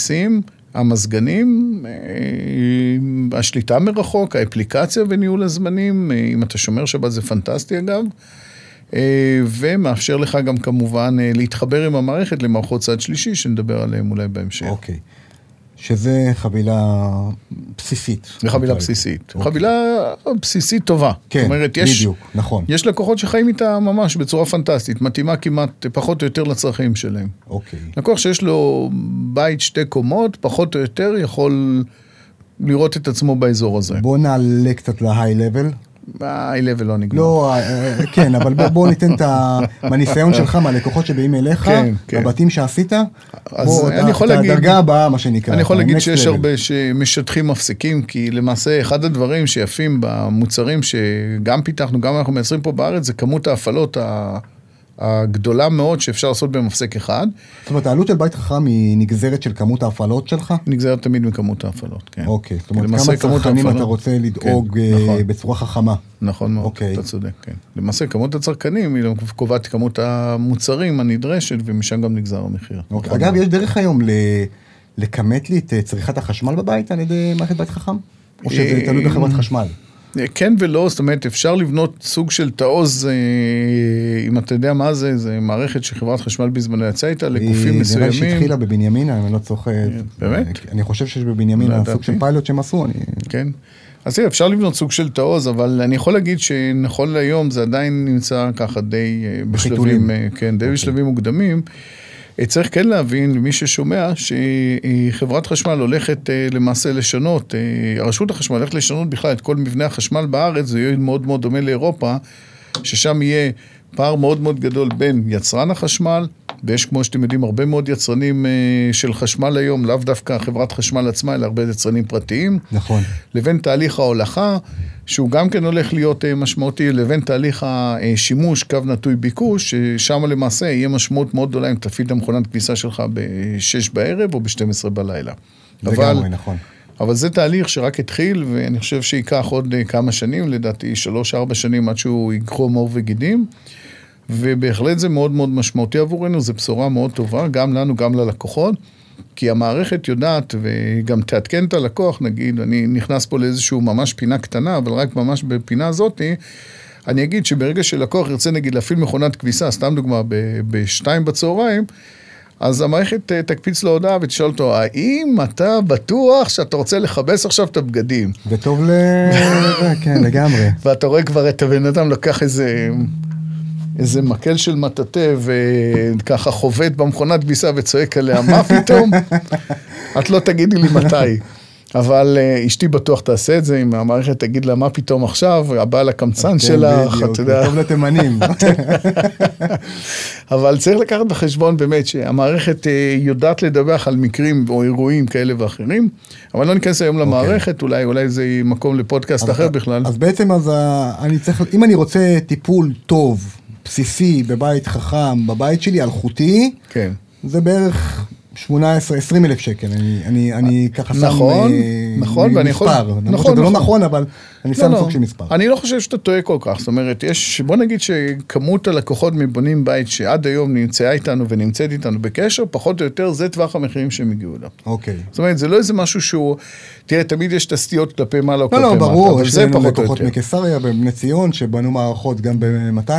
B: התריסים. המזגנים, אה, השליטה מרחוק, האפליקציה וניהול הזמנים, אה, אם אתה שומר שבת זה פנטסטי אגב, אה, ומאפשר לך גם כמובן להתחבר עם המערכת למערכות צד שלישי, שנדבר עליהם אולי בהמשך.
A: אוקיי. שזה חבילה בסיסית.
B: זה חבילה בסיסית. אוקיי. חבילה בסיסית טובה.
A: כן,
B: זאת אומרת, יש,
A: בדיוק, נכון.
B: יש לקוחות שחיים איתה ממש בצורה פנטסטית, מתאימה כמעט פחות או יותר לצרכים שלהם.
A: אוקיי.
B: לקוח שיש לו בית שתי קומות, פחות או יותר יכול לראות את עצמו באזור הזה.
A: בוא נעלה קצת ל-high-level.
B: ה-level לא נגמר.
A: לא, אה, כן, אבל בוא- ניתן את ה... מהניסיון שלך, מהלקוחות שבאים אליך,
B: כן, כן.
A: בבתים שעשית,
B: אז אני יכול להגיד-
A: הדרגה הבאה, מה שנקרא.
B: אני יכול להגיד שיש. הרבה שמשטחים מפסיקים, כי למעשה אחד הדברים שיפים במוצרים שגם פיתחנו, גם אנחנו מייצרים פה בארץ, זה כמות ההפעלות ה- הגדולה מאוד שאפשר לעשות במפסק אחד.
A: זאת אומרת, העלות של בית חכם היא נגזרת של כמות ההפעלות שלך?
B: נגזרת תמיד מכמות ההפעלות, כן.
A: אוקיי, זאת אומרת, כמה צרכנים אתה רוצה לדאוג
B: כן,
A: אה,
B: נכון.
A: בצורה חכמה.
B: נכון מאוד,
A: אוקיי.
B: אתה צודק, כן. למעשה כמות הצרכנים היא קובעת כמות המוצרים הנדרשת, ומשם גם נגזר המחיר.
A: אוקיי. אגב. יש דרך היום ל- לכמת לי את אה, צריכת החשמל בבית על ידי מערכת בית חכם? או שזה
B: אה,
A: תלוי בחברת חשמל?
B: כן ולא, זאת אומרת, אפשר לבנות סוג של תעוז, אה, אם אתה יודע מה זה, זה מערכת שחברת חשמל בזמנו יצאה איתה לגופים
A: היא נראה לי
B: מסוימים.
A: שהתחילה בבנימינה, אני לא צוחק.
B: באמת?
A: אני חושב שיש בבנימינה
B: לא
A: סוג. של פיילוט שהם עשו, אני...
B: כן. אז תראה, אפשר לבנות סוג של תעוז, אבל אני יכול להגיד שנכון להיום זה עדיין נמצא ככה די אה. בשלבים, אה, כן, די
A: אוקיי.
B: בשלבים מוקדמים. אה, צריך כן להבין, למי ששומע, שחברת חשמל הולכת אה, למעשה לשנות, אה, הרשות החשמל הולכת לשנות בכלל את כל מבנה החשמל בארץ, זה יהיה מאוד מאוד דומה לאירופה, ששם יהיה פער מאוד מאוד גדול בין יצרן החשמל, ויש כמו שאתם יודעים הרבה מאוד יצרנים אה, של חשמל היום, לאו דווקא חברת חשמל עצמה, אלא הרבה יצרנים פרטיים.
A: נכון.
B: לבין תהליך ההולכה, שהוא גם כן הולך להיות אה, משמעותי, לבין תהליך השימוש, קו נטוי ביקוש, ששם למעשה יהיה משמעות מאוד גדולה אם תפעיל את המכונת כביסה שלך ב-6 בערב או ב-12 בלילה.
A: לגמרי, נכון.
B: אבל זה תהליך שרק התחיל, ואני חושב שייקח עוד אה, כמה שנים, לדעתי שלוש-ארבע שנים עד שהוא יקרום עור וגידים. ובהחלט זה מאוד מאוד משמעותי עבורנו, זו בשורה מאוד טובה, גם לנו, גם ללקוחות. כי המערכת יודעת וגם תעדכן את הלקוח, נגיד, אני נכנס פה לאיזשהו ממש פינה קטנה, אבל רק ממש בפינה הזאתי, אני אגיד שברגע שלקוח ירצה נגיד להפעיל מכונת כביסה, סתם דוגמה, ב- בשתיים בצהריים, אז המערכת אה, תקפיץ לו הודעה ותשאל אותו, האם אתה בטוח שאתה רוצה לכבס עכשיו את הבגדים?
A: וטוב ל... כן, לגמרי.
B: ואתה רואה כבר את הבן אדם לוקח איזה, איזה מקל של מטאטא וככה חובט במכונת כביסה וצועק עליה, מה פתאום? את לא תגידי לי מתי. אבל אה, אשתי בטוח תעשה את זה, אם המערכת תגיד לה, מה פתאום עכשיו, הבעל הקמצן
A: כן,
B: שלך, אתה יודע.
A: טוב לתימנים.
B: אבל צריך לקחת בחשבון באמת שהמערכת אה, יודעת לדווח על מקרים או אירועים כאלה ואחרים, אבל לא ניכנס היום למערכת, אולי, אולי זה מקום לפודקאסט אחר בכלל.
A: אז בעצם אז ה- אני צריך, אם אני רוצה טיפול טוב, בסיסי, בבית חכם, בבית שלי, אלחוטי,
B: כן.
A: זה בערך 18-20 אלף שקל, אני, אני, אני ככה שם
B: נכון,
A: אה,
B: נכון,
A: מ-
B: ואני יכול-
A: מספר, למרות
B: נכון,
A: שזה לא
B: נכון.
A: נכון, אבל אני שם סוג של מספר.
B: אני לא חושב שאתה טועה כל כך, זאת אומרת, יש, בוא נגיד שכמות הלקוחות מבונים בית שעד היום נמצאה איתנו ונמצאת איתנו בקשר, פחות או יותר זה טווח המחירים שהם הגיעו אליו.
A: אוקיי.
B: זאת אומרת, זה לא איזה משהו שהוא, תראה, תמיד יש תסטיות כלפי מעלה או
A: לא,
B: כלפי
A: לא,
B: מטה,
A: ברור,
B: אבל
A: יש
B: זה
A: לנו
B: פחות או
A: לקוחות. מקיסריה ובני ציון שבנו מערכות גם ב-200-300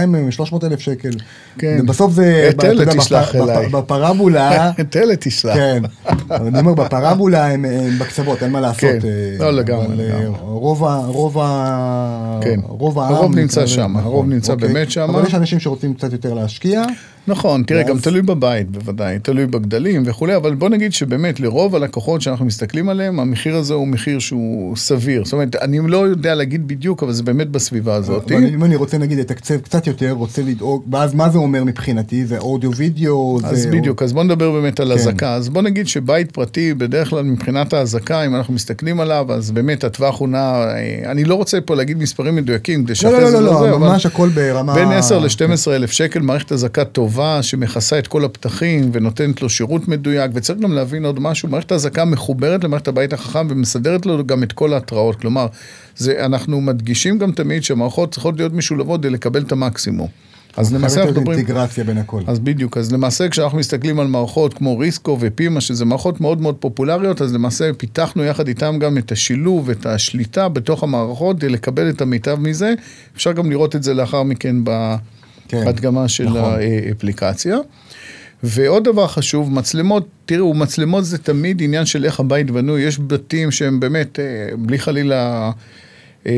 A: אלף שקל.
B: כן.
A: ובסוף זה,
B: את
A: אתה יודע,
B: תשלח אליי.
A: בפ- בפרבולה,
B: את אלה תשלח.
A: כן, אני אומר, בפרבולה הם בקצוות, אין מה לעשות.
B: כן.
A: אה,
B: לא, לגמרי,
A: אבל, אה. רוב. רוב ה...
B: כן.
A: רוב העם...
B: הרוב נמצא שם, הרוב נמצא
A: אוקיי.
B: באמת שם.
A: אבל יש אנשים שרוצים קצת יותר להשקיע.
B: נכון, תראה,
A: ואז-
B: גם תלוי בבית בוודאי, תלוי בגדלים וכולי, אבל בוא נגיד שבאמת לרוב הלקוחות שאנחנו מסתכלים עליהם, המחיר הזה הוא מחיר שהוא סביר. זאת אומרת, אני לא יודע להגיד בדיוק, אבל זה באמת בסביבה הזאת.
A: אבל אם אני רוצה נגיד לתקצב קצת יותר, רוצה לדאוג, ואז מה זה אומר מבחינתי? זה אודיו וידאו?
B: אז
A: זה-
B: בדיוק, אז בוא נדבר באמת על
A: כן.
B: אזעקה. אז בוא נגיד שבית פרטי, בדרך כלל מבחינת האזעקה, אם אנחנו מסתכלים עליו, אז באמת הטווח הוא נע, אה, אני לא רוצה פה להגיד מספרים מדויקים, כדי
A: לא,
B: שאחרי
A: לא,
B: זה
A: לא, לא,
B: זה,
A: לא,
B: אבל
A: ממש הכל ברמה...
B: בין 10 ל-12 אלף שקל, מערכת אזעקה טובה, שמכסה את כל הפתחים ונותנת לו שירות מדויק, וצריך גם להבין עוד משהו, מערכת האזעקה מחוברת למערכת הבית החכם ומסדרת לו גם את כל ההתראות. כלומר, זה, אנחנו מדגישים גם תמיד שהמערכות צריכות להיות משולבות כדי לקבל את המקסימום. אז למעשה אנחנו מדברים...
A: אינטגרציה בין הכל.
B: אז בדיוק, אז למעשה כשאנחנו מסתכלים על מערכות כמו ריסקו ופימה, שזה מערכות מאוד מאוד פופולריות, אז למעשה פיתחנו יחד איתם גם את השילוב, את השליטה בתוך המערכות, כדי לקבל את המיטב מזה. אפשר גם לראות את זה לאחר מכן
A: כן,
B: בהדגמה של
A: נכון.
B: האפליקציה. ועוד דבר חשוב, מצלמות, תראו, מצלמות זה תמיד עניין של איך הבית בנוי, יש בתים שהם באמת, אה, בלי חלילה אה,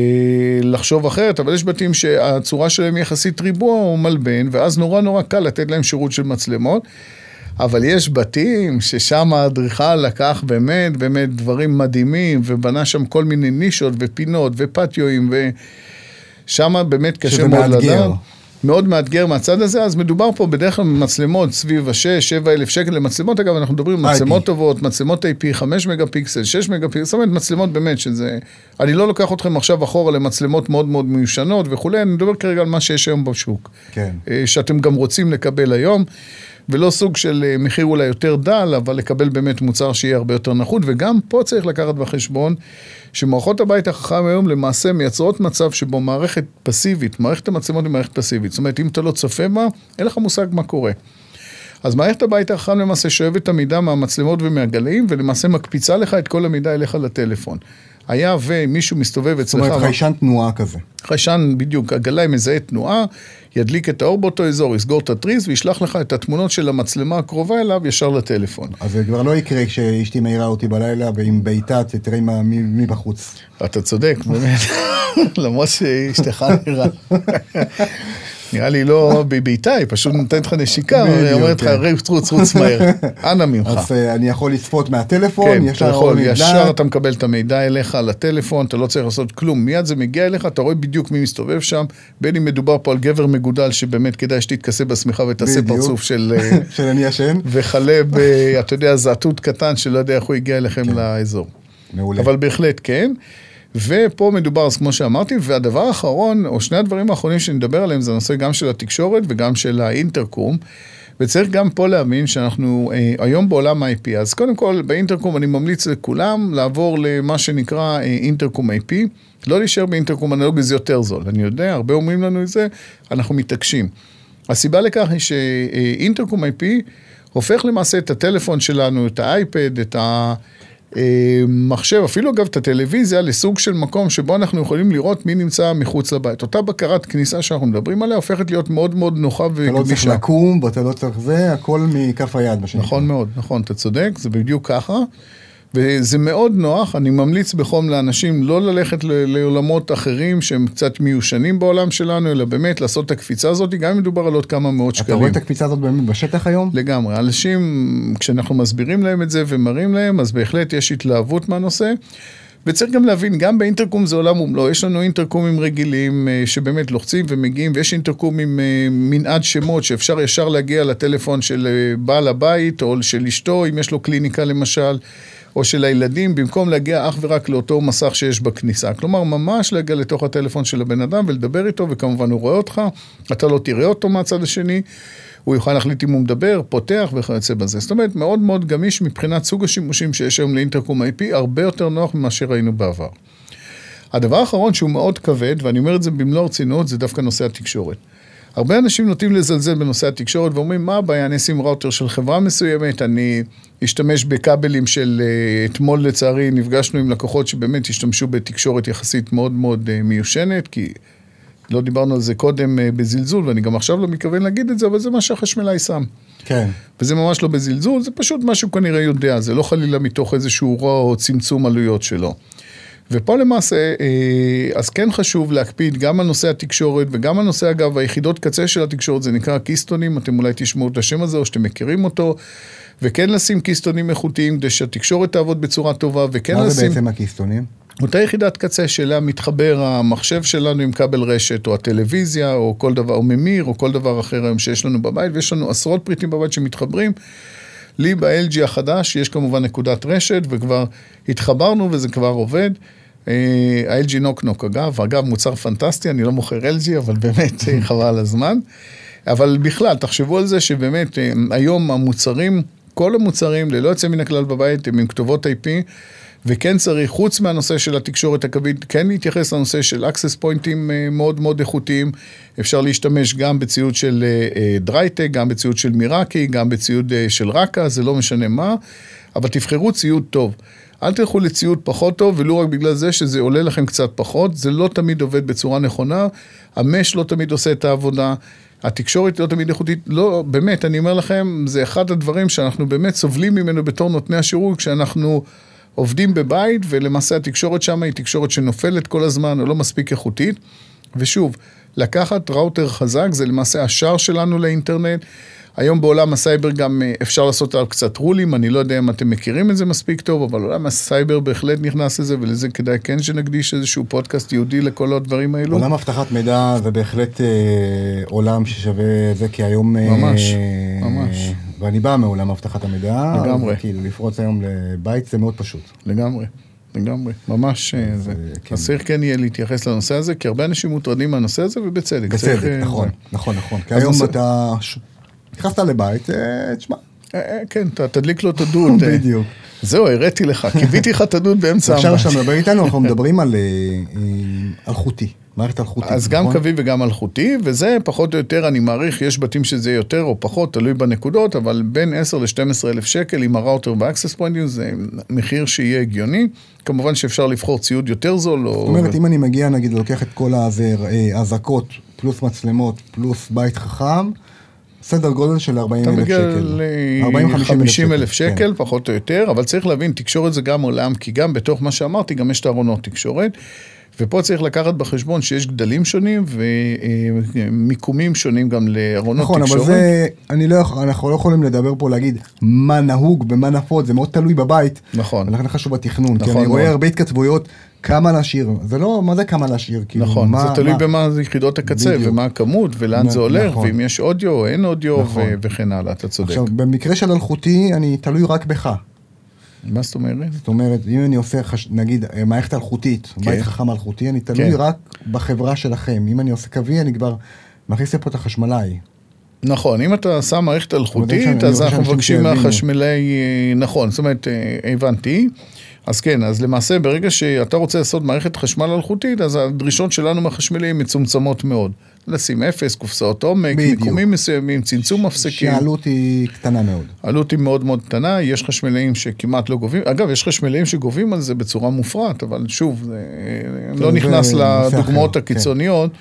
B: לחשוב אחרת, אבל יש בתים שהצורה שלהם יחסית ריבוע או מלבן, ואז נורא נורא קל לתת להם שירות של מצלמות. אבל יש בתים ששם האדריכל לקח באמת, באמת דברים מדהימים, ובנה שם כל מיני נישות ופינות ופטיואים, ושם באמת קשה מאוד. לדעת. מאוד מאתגר מהצד הזה, אז מדובר פה בדרך כלל במצלמות סביב ה-6-7 אלף שקל למצלמות, אגב, אנחנו מדברים על. מצלמות טובות, מצלמות IP 5 מגה פיקסל, 6 מגה פיקסל, זאת אומרת מצלמות באמת שזה... אני לא לוקח אתכם עכשיו אחורה למצלמות מאוד מאוד מיושנות וכולי, אני מדבר כרגע על מה שיש היום בשוק.
A: כן.
B: אה, שאתם גם רוצים לקבל היום, ולא סוג של אה, מחיר אולי יותר דל, אבל לקבל באמת מוצר שיהיה הרבה יותר נחות, וגם פה צריך לקחת בחשבון שמערכות הבית החכם היום למעשה מייצרות מצב שבו מערכת פסיבית, מערכת המצלמות היא מערכת פסיבית, זאת אומרת אם אתה לא צופה בה, אין לך מושג מה קורה. אז מערכת הבית החכם למעשה שואבת את המידע מהמצלמות ומהגלאים, ולמעשה מקפיצה לך את כל המידע אליך לטלפון. היה ומישהו מסתובב
A: זאת
B: אצלך...
A: אומרת, חיישן תנועה כזה.
B: חיישן, בדיוק, הגלאי מזהה תנועה, ידליק את האור באותו אזור, יסגור את התריס וישלח לך את התמונות של המצלמה הקרובה אליו ישר לטלפון.
A: אז זה כבר לא יקרה כשאשתי מעירה אותי בלילה ועם בעיטה, תראה מי בחוץ.
B: אתה צודק, באמת, למרות שאשתך נראה. נראה לי לא בבעיטה, היא פשוט נותנת לך נשיקה, היא אומרת לך,
A: כן.
B: רוץ, רוץ, רוץ מהר, אנא ממך.
A: אז אה, אני יכול לצפות מהטלפון,
B: כן,
A: ישר
B: יכול, ישר. אתה מקבל את המידע אליך לטלפון, אתה לא צריך לעשות כלום, מיד זה מגיע אליך, אתה רואה בדיוק מי מסתובב שם, בין אם מדובר פה על גבר מגודל שבאמת כדאי שתתכסה בשמיכה ותעשה. פרצוף של... אה,
A: של אני ישן.
B: וכלה ב... אתה יודע, זעתות קטן שלא יודע איך הוא הגיע אליכם
A: כן.
B: לאזור.
A: מעולה.
B: אבל בהחלט כן. ופה מדובר, אז כמו שאמרתי, והדבר האחרון, או שני הדברים האחרונים שנדבר עליהם, זה הנושא גם של התקשורת וגם של האינטרקום. וצריך גם פה להבין שאנחנו אה, היום בעולם ה-IP, אז קודם כל באינטרקום אני ממליץ לכולם לעבור למה שנקרא אה, אינטרקום IP, לא להישאר באינטרקום אנלוגי זה יותר זול, אני יודע, הרבה אומרים לנו את זה, אנחנו מתעקשים. הסיבה לכך היא שאינטרקום IP הופך למעשה את הטלפון שלנו, את האייפד, את המחשב, אפילו אגב את הטלוויזיה, לסוג של מקום שבו אנחנו יכולים לראות מי נמצא מחוץ לבית. אותה בקרת כניסה שאנחנו מדברים עליה הופכת להיות מאוד מאוד נוחה
A: אתה לא צריך
B: וגמישה.
A: לקום ואתה לא צריך זה, הכל מכף היד.
B: נכון מאוד, נכון, אתה צודק, זה בדיוק ככה. וזה מאוד נוח, אני ממליץ בחום לאנשים לא ללכת לעולמות אחרים שהם קצת מיושנים בעולם שלנו, אלא באמת לעשות את הקפיצה הזאת, גם אם מדובר על עוד כמה מאות
A: אתה
B: שקלים.
A: רואה את הקפיצה הזאת באמת בשטח היום?
B: לגמרי. אנשים, כשאנחנו מסבירים להם את זה ומראים להם, אז בהחלט יש התלהבות מהנושא. וצריך גם להבין, גם באינטרקום זה עולם ומלואו, יש לנו אינטרקומים רגילים אה, שבאמת לוחצים ומגיעים, ויש אינטרקומים אה, מנעד שמות שאפשר ישר להגיע לטלפון של אה, בעל הבית או של אשתו, אם יש לו קליניקה למשל, או של הילדים, במקום להגיע אך ורק לאותו מסך שיש בכניסה. כלומר, ממש להגיע לתוך הטלפון של הבן אדם ולדבר איתו, וכמובן הוא רואה אותך, אתה לא תראה אותו מהצד השני. הוא יוכל להחליט אם הוא מדבר, פותח וכיוצא בזה. זאת אומרת, מאוד מאוד גמיש מבחינת סוג השימושים שיש היום לאינטרקום IP, הרבה יותר נוח ממה שראינו בעבר. הדבר האחרון שהוא מאוד כבד, ואני אומר את זה במלוא הרצינות, זה דווקא נושא התקשורת. הרבה אנשים נוטים לזלזל בנושא התקשורת ואומרים, מה הבעיה, אני אשים ראוטר של חברה מסוימת, אני אשתמש בכבלים של... אה, אתמול לצערי נפגשנו עם לקוחות שבאמת השתמשו בתקשורת יחסית מאוד מאוד אה, מיושנת, כי לא דיברנו על זה קודם אה, בזלזול, ואני גם עכשיו לא מתכוון להגיד את זה, אבל זה מה שהחשמלאי שם.
A: כן.
B: וזה ממש לא בזלזול, זה פשוט מה שהוא כנראה יודע, זה לא חלילה מתוך איזשהו רוע או צמצום עלויות שלו. ופה למעשה, אה, אז כן חשוב להקפיד גם על נושא התקשורת וגם על נושא, אגב, היחידות קצה של התקשורת, זה נקרא קיסטונים, אתם אולי תשמעו את השם הזה או שאתם מכירים אותו, וכן לשים קיסטונים איכותיים כדי שהתקשורת תעבוד בצורה טובה, וכן
A: מה
B: לשים...
A: זה בעצם הקיסטונים?
B: אותה יחידת קצה שאליה מתחבר המחשב שלנו עם כבל רשת, או הטלוויזיה, או כל דבר, או ממיר, או כל דבר אחר היום שיש לנו בבית, ויש לנו עשרות פריטים בבית שמתחברים. לי ב-LG החדש יש כמובן נקודת רשת, וכבר התחברנו וזה כבר עובד. אה, ה-LG נוקנוק אגב, אגב מוצר פנטסטי, אני לא מוכר LG, אבל באמת אה, חבל על הזמן. אבל בכלל, תחשבו על זה שבאמת אה, היום המוצרים, כל המוצרים, ללא יוצא מן הכלל בבית, הם עם כתובות IP. וכן צריך, חוץ מהנושא של התקשורת הקווית, כן להתייחס לנושא של access פוינטים מאוד מאוד איכותיים. אפשר להשתמש גם בציוד של דרייטק, גם בציוד של מיראקי, גם בציוד של ראקה, זה לא משנה מה, אבל תבחרו ציוד טוב. אל תלכו לציוד פחות טוב, ולו רק בגלל זה שזה עולה לכם קצת פחות, זה לא תמיד עובד בצורה נכונה, ה mesh לא תמיד עושה את העבודה. התקשורת לא תמיד איכותית, לא, באמת, אני אומר לכם, זה אחד הדברים שאנחנו באמת סובלים ממנו בתור נותני השירות, כשאנחנו עובדים בבית, ולמעשה התקשורת שם היא תקשורת שנופלת כל הזמן, או לא מספיק איכותית. ושוב, לקחת ראוטר חזק, זה למעשה השער שלנו לאינטרנט. היום בעולם הסייבר גם אה, אפשר לעשות עליו קצת רולים, אני לא יודע אם אתם מכירים את זה מספיק טוב, אבל עולם הסייבר בהחלט נכנס לזה, ולזה כדאי כן שנקדיש איזשהו פודקאסט ייעודי לכל הדברים האלו.
A: עולם אבטחת מידע זה בהחלט אה, עולם ששווה זה, כי היום...
B: אה, ממש, ממש.
A: ואני בא מעולם אבטחת המידע.
B: לגמרי.
A: כאילו לפרוץ היום לבית זה מאוד פשוט.
B: לגמרי. לגמרי, ממש אה, זה. כן. אז צריך כן יהיה להתייחס לנושא הזה, כי הרבה אנשים מוטרדים מהנושא הזה, ובצדק.
A: בצדק, צריך, אה, נכון, זה. נכון, נכון. כי היום. אתה נכנסת לבית, אה, תשמע.
B: כן, אתה תדליק לו את הדוד.
A: בדיוק.
B: זהו, הראתי לך, קיוויתי לך את הדוד באמצע
A: עכשיו כשאתה מדבר איתנו, אנחנו מדברים על אלחוטי. מערכת אלחוטית.
B: אז נכון? גם קווי וגם אלחוטי, וזה פחות או יותר, אני מעריך, יש בתים שזה יותר או פחות, תלוי בנקודות, אבל בין 10 ל-12 אלף שקל עם הראוטר והאקסס פוינטים זה מחיר שיהיה הגיוני. כמובן שאפשר לבחור ציוד יותר זול.
A: זאת אומרת, או... אם אני מגיע, נגיד, לוקח את כל האזעקות, פלוס מצלמות, פלוס בית חכם, סדר גודל של 40 אלף שקל.
B: אתה מגיע ל-50 אלף שקל, כן. פחות או יותר, אבל צריך להבין, תקשורת זה גם עולם, כי גם בתוך מה שאמרתי, גם יש את הארונות תקשורת. ופה צריך לקחת בחשבון שיש גדלים שונים ומיקומים שונים גם לארונות
A: נכון, תקשורת. נכון, אבל זה, אני לא, אנחנו לא יכולים לדבר פה להגיד מה נהוג ומה נפוץ, זה מאוד תלוי בבית.
B: נכון.
A: ולכן חשוב בתכנון, נכון, כי אני רואה הרבה התכתבויות. כמה להשאיר, זה לא, מה זה כמה להשאיר?
B: כאילו, נכון, מה, זה תלוי מה... במה זה יחידות הקצה, בדיוק. ומה הכמות, ולאן נ, זה הולך, נכון. ואם יש אודיו או אין אודיו, נכון. ו- וכן הלאה, אתה צודק. עכשיו,
A: במקרה של אלחוטי, אני תלוי רק בך.
B: מה זאת אומרת?
A: זאת אומרת, אם אני עושה, חש... נגיד, מערכת אלחוטית, כן. בית חכם אלחוטי, אני תלוי כן. רק בחברה שלכם. אם אני עושה קווי, אני כבר מכניס לפה את החשמלאי.
B: נכון, אם אתה שם מערכת אלחוטית, אז אנחנו מבקשים מהחשמלאי, נכון, זאת אומרת, אה, הבנתי. אז כן, אז למעשה ברגע שאתה רוצה לעשות מערכת חשמל אלחוטית, אז הדרישות שלנו מהחשמליים מצומצמות מאוד. לשים אפס, קופסאות עומק, בדיוק. מיקומים מסוימים, צמצום מפסקים.
A: שהעלות היא קטנה מאוד.
B: העלות היא מאוד מאוד קטנה, יש חשמלאים שכמעט לא גובים, אגב, יש חשמלאים שגובים על זה בצורה מופרעת, אבל שוב, זה לא נכנס לדוגמאות כן. הקיצוניות. כן.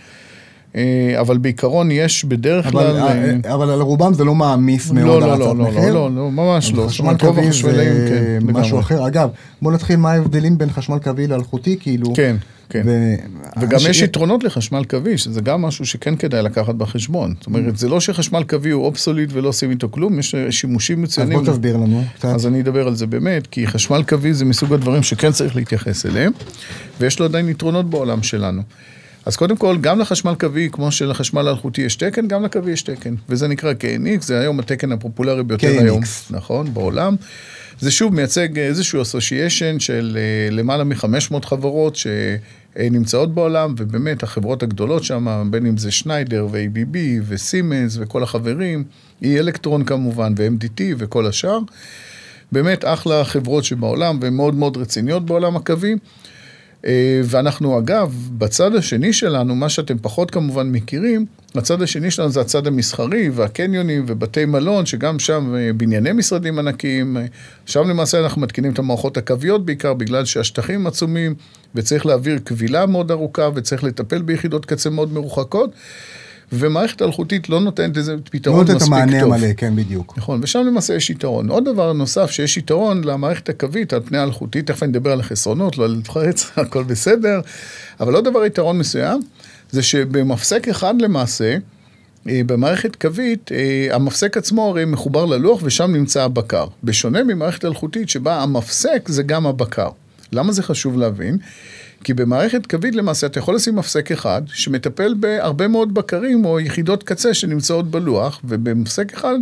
B: אה, אבל בעיקרון יש בדרך
A: כלל... אבל,
B: אה,
A: אה, אבל על רובם זה לא מעמיס
B: לא,
A: מאוד
B: לא,
A: על
B: לא, הצעת
A: לא,
B: מחיר. לא, לא, לא, ממש לא.
A: חשמל קווי זה כן, משהו אחר. אגב, בוא נתחיל מה ההבדלים בין חשמל קווי לאלחוטי, כאילו.
B: כן. כן. ו... וגם יש. יתרונות לחשמל קווי, שזה גם משהו שכן כדאי לקחת בחשבון. זאת אומרת, זה לא שחשמל קווי הוא אובסוליט ולא עושים איתו כלום, יש שימושים מצוינים.
A: אז בוא תסביר לנו
B: קצת. אז אני אדבר על זה באמת, כי חשמל קווי זה מסוג הדברים שכן צריך להתייחס אליהם, ויש לו עדיין יתרונות בעולם שלנו. אז קודם כל, גם לחשמל קווי, כמו שלחשמל האלחוטי יש תקן, גם לקווי יש תקן. וזה נקרא KNX, זה היום התקן הפופולרי ביותר KNX. היום, נכון, בעולם. זה שוב מייצג איזשהו אסושיישן של אה, למעלה מ-500 חברות שנמצאות בעולם, ובאמת החברות הגדולות שם, בין אם זה שניידר ו-ABB וסימנס וכל החברים, E אלקטרון כמובן, ו-MDT וכל השאר. באמת אחלה חברות שבעולם, והן מאוד מאוד רציניות בעולם הקווי. אה, ואנחנו אגב, בצד השני שלנו, מה שאתם פחות כמובן מכירים, הצד השני שלנו זה הצד המסחרי והקניונים ובתי מלון, שגם שם אה, בנייני משרדים ענקיים, אה, שם למעשה אנחנו מתקינים את המערכות הקוויות בעיקר, בגלל שהשטחים עצומים, וצריך להעביר קבילה מאוד ארוכה, וצריך לטפל ביחידות קצה מאוד מרוחקות. ומערכת אלחוטית לא נותנת לזה
A: לא
B: פתרון
A: נותן את
B: מספיק
A: המענה
B: טוב.
A: המלא, כן, בדיוק.
B: נכון, ושם למעשה יש יתרון. עוד דבר נוסף שיש יתרון למערכת הקווית על פני האלחוטית, תכף אני אדבר על החסרונות, לא על לפרץ, הכל בסדר, אבל עוד דבר יתרון מסוים, זה שבמפסק אחד למעשה, אה, במערכת קווית, אה, המפסק עצמו הרי מחובר ללוח ושם נמצא הבקר. בשונה ממערכת אלחוטית שבה המפסק זה גם הבקר. למה זה חשוב להבין? כי במערכת קווית למעשה אתה יכול לשים מפסק אחד שמטפל בהרבה מאוד בקרים או יחידות קצה שנמצאות בלוח, ובמפסק אחד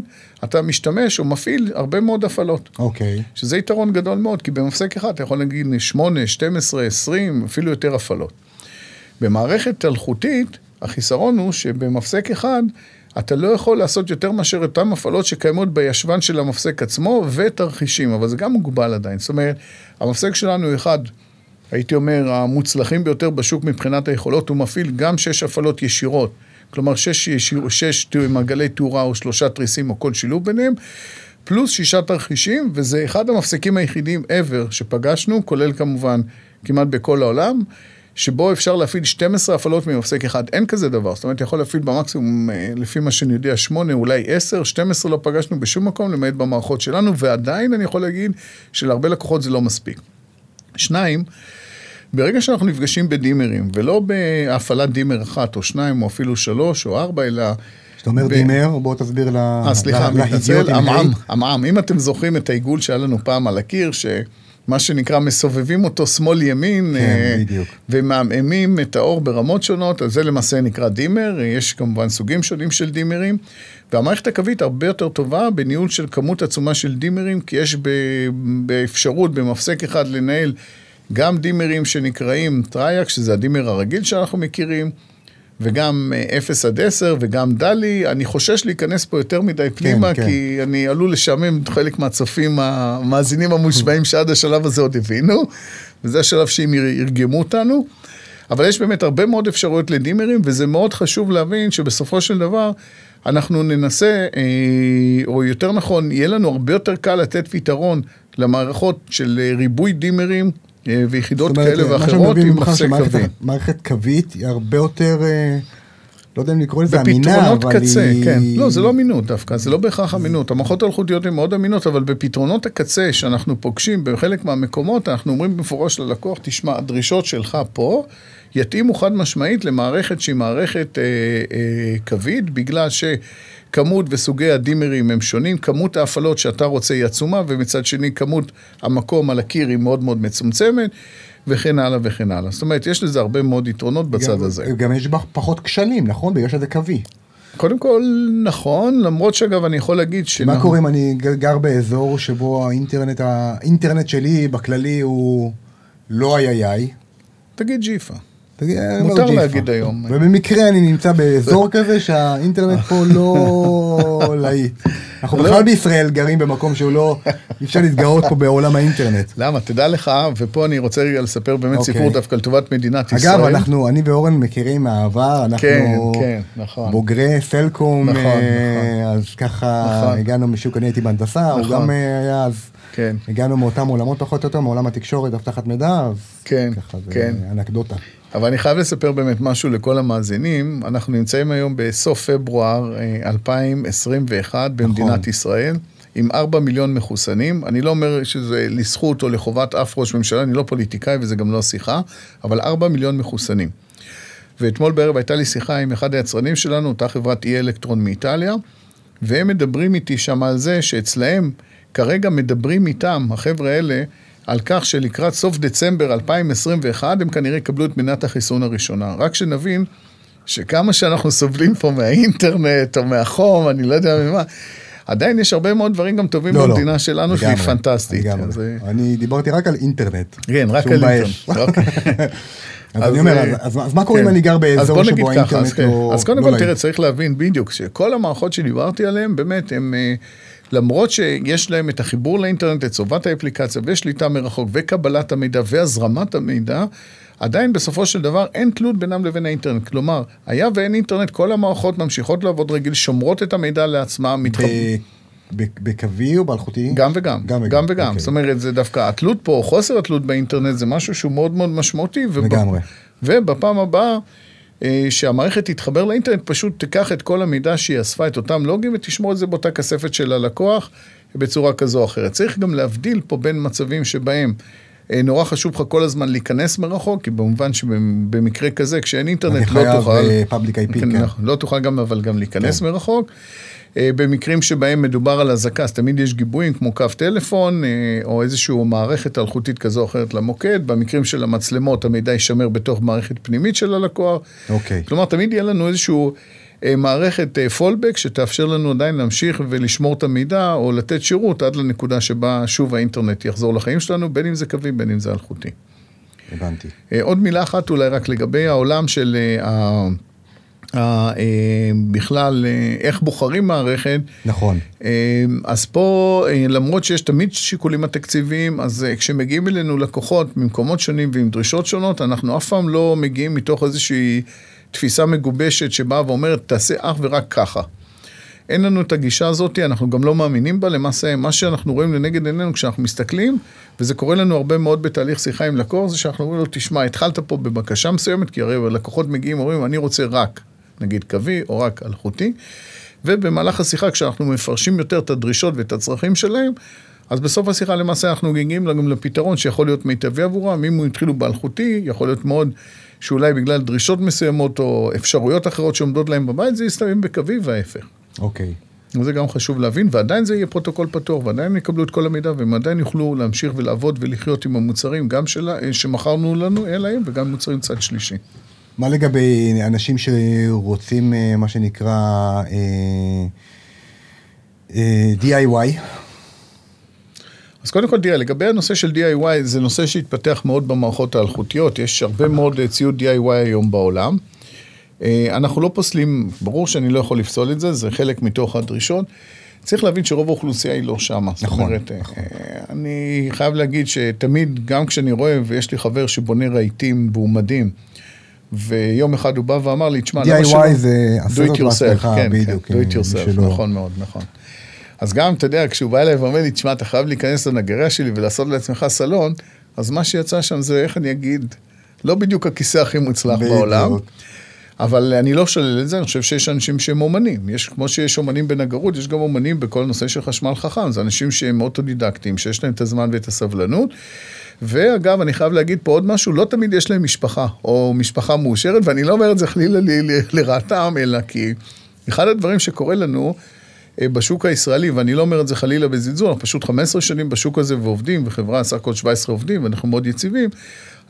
B: אתה משתמש או מפעיל הרבה מאוד הפעלות.
A: אוקיי.
B: שזה יתרון גדול מאוד, כי במפסק אחד אתה יכול להגיד 8, 12, 20, אפילו יותר הפעלות. במערכת אלחוטית, החיסרון הוא שבמפסק אחד אתה לא יכול לעשות יותר מאשר אותן הפעלות שקיימות בישבן של המפסק עצמו ותרחישים, אבל זה גם מוגבל עדיין. זאת אומרת, המפסק שלנו הוא אחד, הייתי אומר, המוצלחים ביותר בשוק מבחינת היכולות, הוא מפעיל גם שש הפעלות ישירות, כלומר שש, ישיר, שש מעגלי תאורה או שלושה תריסים או כל שילוב ביניהם, פלוס שישה תרחישים, וזה אחד המפסקים היחידים ever שפגשנו, כולל כמובן כמעט בכל העולם. שבו אפשר להפעיל 12 הפעלות ממפסק אחד, אין כזה דבר. זאת אומרת, יכול להפעיל במקסימום, אה, לפי מה שאני יודע, 8, אולי 10, 12 לא פגשנו בשום מקום, למעט במערכות שלנו, ועדיין אני יכול להגיד שלהרבה לקוחות זה לא מספיק. שניים, ברגע שאנחנו נפגשים בדימרים, ולא בהפעלת דימר אחת או שניים, או אפילו שלוש או ארבע, אלא...
A: כשאתה אומר
B: ב-
A: דימר, בוא תסביר ל-
B: אה, סליחה, מתנצל. עמעם, עמעם. אם אתם זוכרים את העיגול שהיה לנו פעם על הקיר, שמה שנקרא, מסובבים אותו שמאל-ימין,
A: כן,
B: אה. ומעמעמים את האור ברמות שונות, אז זה למעשה נקרא דימר, יש כמובן סוגים שונים של דימרים, והמערכת הקווית הרבה יותר טובה בניהול של כמות עצומה של דימרים, כי יש ב- באפשרות במפסק אחד לנהל גם דימרים שנקראים TRIAC, שזה הדימר הרגיל שאנחנו מכירים, וגם אה, 0 עד 10 וגם דלי, אני חושש להיכנס פה יותר מדי פנימה,
A: כן.
B: כי אני עלול לשעמם חלק מהצופים, המאזינים המושבעים שעד השלב הזה עוד הבינו, וזה השלב שהם ירגמו אותנו. אבל יש באמת הרבה מאוד אפשרויות לדימרים, וזה מאוד חשוב להבין שבסופו של דבר אנחנו ננסה, אה, או יותר נכון, יהיה לנו הרבה יותר קל לתת פתרון למערכות של אה, ריבוי דימרים אה, ויחידות
A: זאת אומרת,
B: כאלה
A: שאני
B: ואחרות עם
A: שמערכת-
B: קווי.
A: מערכת קווית היא הרבה יותר, אה, לא יודע אם לקרוא לזה אמינה,
B: בפתרונות
A: אבל
B: קצה,
A: היא...
B: כן. לא, זה לא אמינות דווקא, זה לא בהכרח אמינות. המערכות האלחוטיות הן מאוד אמינות, אבל בפתרונות הקצה שאנחנו פוגשים בחלק מהמקומות, אנחנו אומרים במפורש ללקוח, תשמע, הדרישות שלך פה יתאימו חד משמעית למערכת שהיא מערכת אה, אה, קווית, בגלל שכמות וסוגי הדימרים הם שונים, כמות ההפעלות שאתה רוצה היא עצומה, ומצד שני כמות המקום על הקיר היא מאוד מאוד מצומצמת. וכן הלאה וכן הלאה. זאת אומרת, יש לזה הרבה מאוד יתרונות בצד
A: גם-
B: הזה.
A: גם יש בה פחות כשלים, נכון? בגלל שזה קווי.
B: קודם כל, נכון, למרות שאגב, אני יכול להגיד ש...
A: מה קורה אם אני גר באזור שבו האינטרנט, האינטרנט שלי בכללי הוא לא איי-איי?
B: תגיד ג'יפה. מותר. להגיד היום.
A: ובמקרה אני נמצא באזור כזה שהאינטרנט פה לא להיט. אנחנו
B: לא.
A: בכלל בישראל גרים במקום שהוא לא, אי אפשר להתגאות פה בעולם האינטרנט.
B: למה? תדע לך, ופה אני רוצה רגע לספר באמת
A: אוקיי.
B: סיפור דווקא לטובת מדינת ישראל.
A: אגב, אנחנו, אני ואורן מכירים מהעבר, אנחנו
B: כן, כן, נכון.
A: בוגרי סלקום,
B: נכון,
A: אה, אז ככה
B: נכון.
A: הגענו משוק, אני הייתי בהנדסה, הוא
B: נכון.
A: גם אה, היה אז,
B: כן,
A: הגענו מאותם עולמות פחות או יותר, מעולם התקשורת, אבטחת מידע, אז
B: כן,
A: ככה זה
B: כן.
A: אנקדוטה.
B: אבל אני חייב לספר באמת משהו לכל המאזינים. אנחנו נמצאים היום בסוף פברואר אה, 2021 במדינת
A: נכון.
B: ישראל, עם 4 מיליון מחוסנים. אני לא אומר שזה לזכות או לחובת אף ראש ממשלה, אני לא פוליטיקאי וזה גם לא שיחה, אבל 4 מיליון מחוסנים. ואתמול בערב הייתה לי שיחה עם אחד היצרנים שלנו, אותה חברת אי אלקטרון מאיטליה, והם מדברים איתי שם על זה שאצלהם, כרגע מדברים איתם, החבר'ה האלה, על כך שלקראת סוף דצמבר 2021 הם כנראה יקבלו את מנת החיסון הראשונה. רק שנבין שכמה שאנחנו סובלים פה מהאינטרנט או מהחום, אני לא יודע ממה, עדיין יש הרבה מאוד דברים גם טובים
A: לא, לא,
B: במדינה שלנו שהיא פנטסטית.
A: לגמרי.
B: אז, אה,
A: אני דיברתי רק על אינטרנט.
B: כן, רק על. אינטרנט. אוקיי.
A: אז
B: אז,
A: אני אומר,
B: אה,
A: אז- אז אז מה קורה אם
B: כן.
A: אני גר
B: אז
A: באזור שבו
B: ככה, אז
A: האינטרנט
B: כן.
A: לא...
B: אז קודם
A: לא
B: כל? תראה, צריך להבין בדיוק שכל המערכות שדיברתי עליהן, באמת, הן, אה, למרות שיש להם את החיבור לאינטרנט, את סובת האפליקציה ושליטה מרחוק וקבלת המידע והזרמת המידע, עדיין בסופו של דבר אין תלות בינם לבין האינטרנט. כלומר, היה ואין אינטרנט, כל המערכות ממשיכות לעבוד רגיל, שומרות את המידע לעצמם, מתחב...
A: ב- ב- בקווי או באלחוטי?
B: גם וגם,
A: גם וגם,
B: גם וגם.
A: אוקיי.
B: זאת אומרת, זה דווקא התלות פה, חוסר התלות באינטרנט, זה משהו שהוא מאוד מאוד משמעותי. וב-
A: לגמרי.
B: ובפעם הבאה, אה, שהמערכת תתחבר לאינטרנט, פשוט תיקח את כל המידע שהיא אספה, את אותם לוגים, ותשמור את זה באותה כספת של הלקוח בצורה כזו או אחרת. צריך גם להבדיל פה בין מצבים שבהם אה, נורא חשוב לך כל הזמן להיכנס מרחוק, כי במובן שבמקרה כזה, כשאין אינטרנט לא תוכל...
A: אני חייב פאבליק איי פי, כן.
B: נכון, לא תוכל גם, אבל גם להיכנס כן. מרחוק. אה, במקרים שבהם מדובר על אזעקה, אז תמיד יש גיבויים כמו קו טלפון, אה, או איזושהי מערכת אלחוטית כזו או אחרת למוקד. במקרים של המצלמות, המידע יישמר בתוך מערכת פנימית של הלקוח.
A: אוקיי.
B: כלומר, תמיד יהיה לנו איזשהו... מערכת פולבק שתאפשר לנו עדיין להמשיך ולשמור את המידע או לתת שירות עד לנקודה שבה שוב האינטרנט יחזור לחיים שלנו, בין אם זה קווי, בין אם זה אלחוטי.
A: הבנתי.
B: עוד מילה אחת אולי רק לגבי העולם של בכלל איך בוחרים מערכת.
A: נכון.
B: אז פה, למרות שיש תמיד שיקולים התקציביים, אז כשמגיעים אלינו לקוחות ממקומות שונים ועם דרישות שונות, אנחנו אף פעם לא מגיעים מתוך איזושהי תפיסה מגובשת שבאה ואומרת, תעשה אך ורק ככה. אין לנו את הגישה הזאת, אנחנו גם לא מאמינים בה, למעשה מה שאנחנו רואים לנגד עינינו כשאנחנו מסתכלים, וזה קורה לנו הרבה מאוד בתהליך שיחה עם לקוח, זה שאנחנו אומרים לו, תשמע, התחלת פה בבקשה מסוימת, כי הרי לקוחות מגיעים, אומרים, אני רוצה רק, נגיד קווי, או רק אלחוטי, ובמהלך השיחה, כשאנחנו מפרשים יותר את הדרישות ואת הצרכים שלהם, אז בסוף השיחה למעשה אנחנו מגיעים גם לפתרון שיכול להיות מיטבי עבורם, אם הוא התחילו באלחוטי, יכול להיות מאוד שאולי בגלל דרישות מסוימות או אפשרויות אחרות שעומדות להם בבית, זה יסתיים בקווי וההפך.
A: אוקיי.
B: וזה גם חשוב להבין, ועדיין זה יהיה פרוטוקול פתוח, ועדיין יקבלו את כל המידע, והם עדיין יוכלו להמשיך ולעבוד ולחיות עם המוצרים, גם שלה, שמכרנו לנו אליהם, וגם מוצרים צד שלישי.
A: מה לגבי אנשים שרוצים, אה, מה שנקרא, אה, אה, DIY?
B: אז קודם כל, תראה, לגבי הנושא של DIY, זה נושא שהתפתח מאוד במערכות האלחוטיות, יש הרבה מאוד ציוד DIY היום בעולם. אנחנו לא פוסלים, ברור שאני לא יכול לפסול את זה, זה חלק מתוך הדרישות. צריך להבין שרוב האוכלוסייה היא לא שמה.
A: נכון, אומרת, נכון.
B: אני חייב להגיד שתמיד, גם כשאני רואה, ויש לי חבר שבונה רהיטים והוא מדהים, ויום אחד הוא בא ואמר לי, תשמע,
A: למה שלא... DIY זה עשה זאת
B: בעצמך, כן, בדיוק. כן, do it yourself, נכון מאוד, נכון. אז גם, אתה יודע, כשהוא בא אליי ואומר לי, תשמע, אתה חייב להיכנס לנגריה שלי ולעשות לעצמך סלון, אז מה שיצא שם זה, איך אני אגיד, לא בדיוק הכיסא הכי מוצלח בעולם. אבל אני לא שולל את זה, אני חושב שיש אנשים שהם אומנים. יש, כמו שיש אומנים בנגרות, יש גם אומנים בכל נושא של חשמל חכם. זה אנשים שהם אוטודידקטים, שיש להם את הזמן ואת הסבלנות. ואגב, אני חייב להגיד פה עוד משהו, לא תמיד יש להם משפחה, או משפחה מאושרת, ואני לא אומר את זה חלילה לרעתם, אלא כי אחד הדברים שקורה לנו, אה, בשוק הישראלי, ואני לא אומר את זה חלילה בזלזול, אנחנו פשוט 15 שנים בשוק הזה ועובדים, וחברה סך הכל 17 עובדים, ואנחנו מאוד יציבים,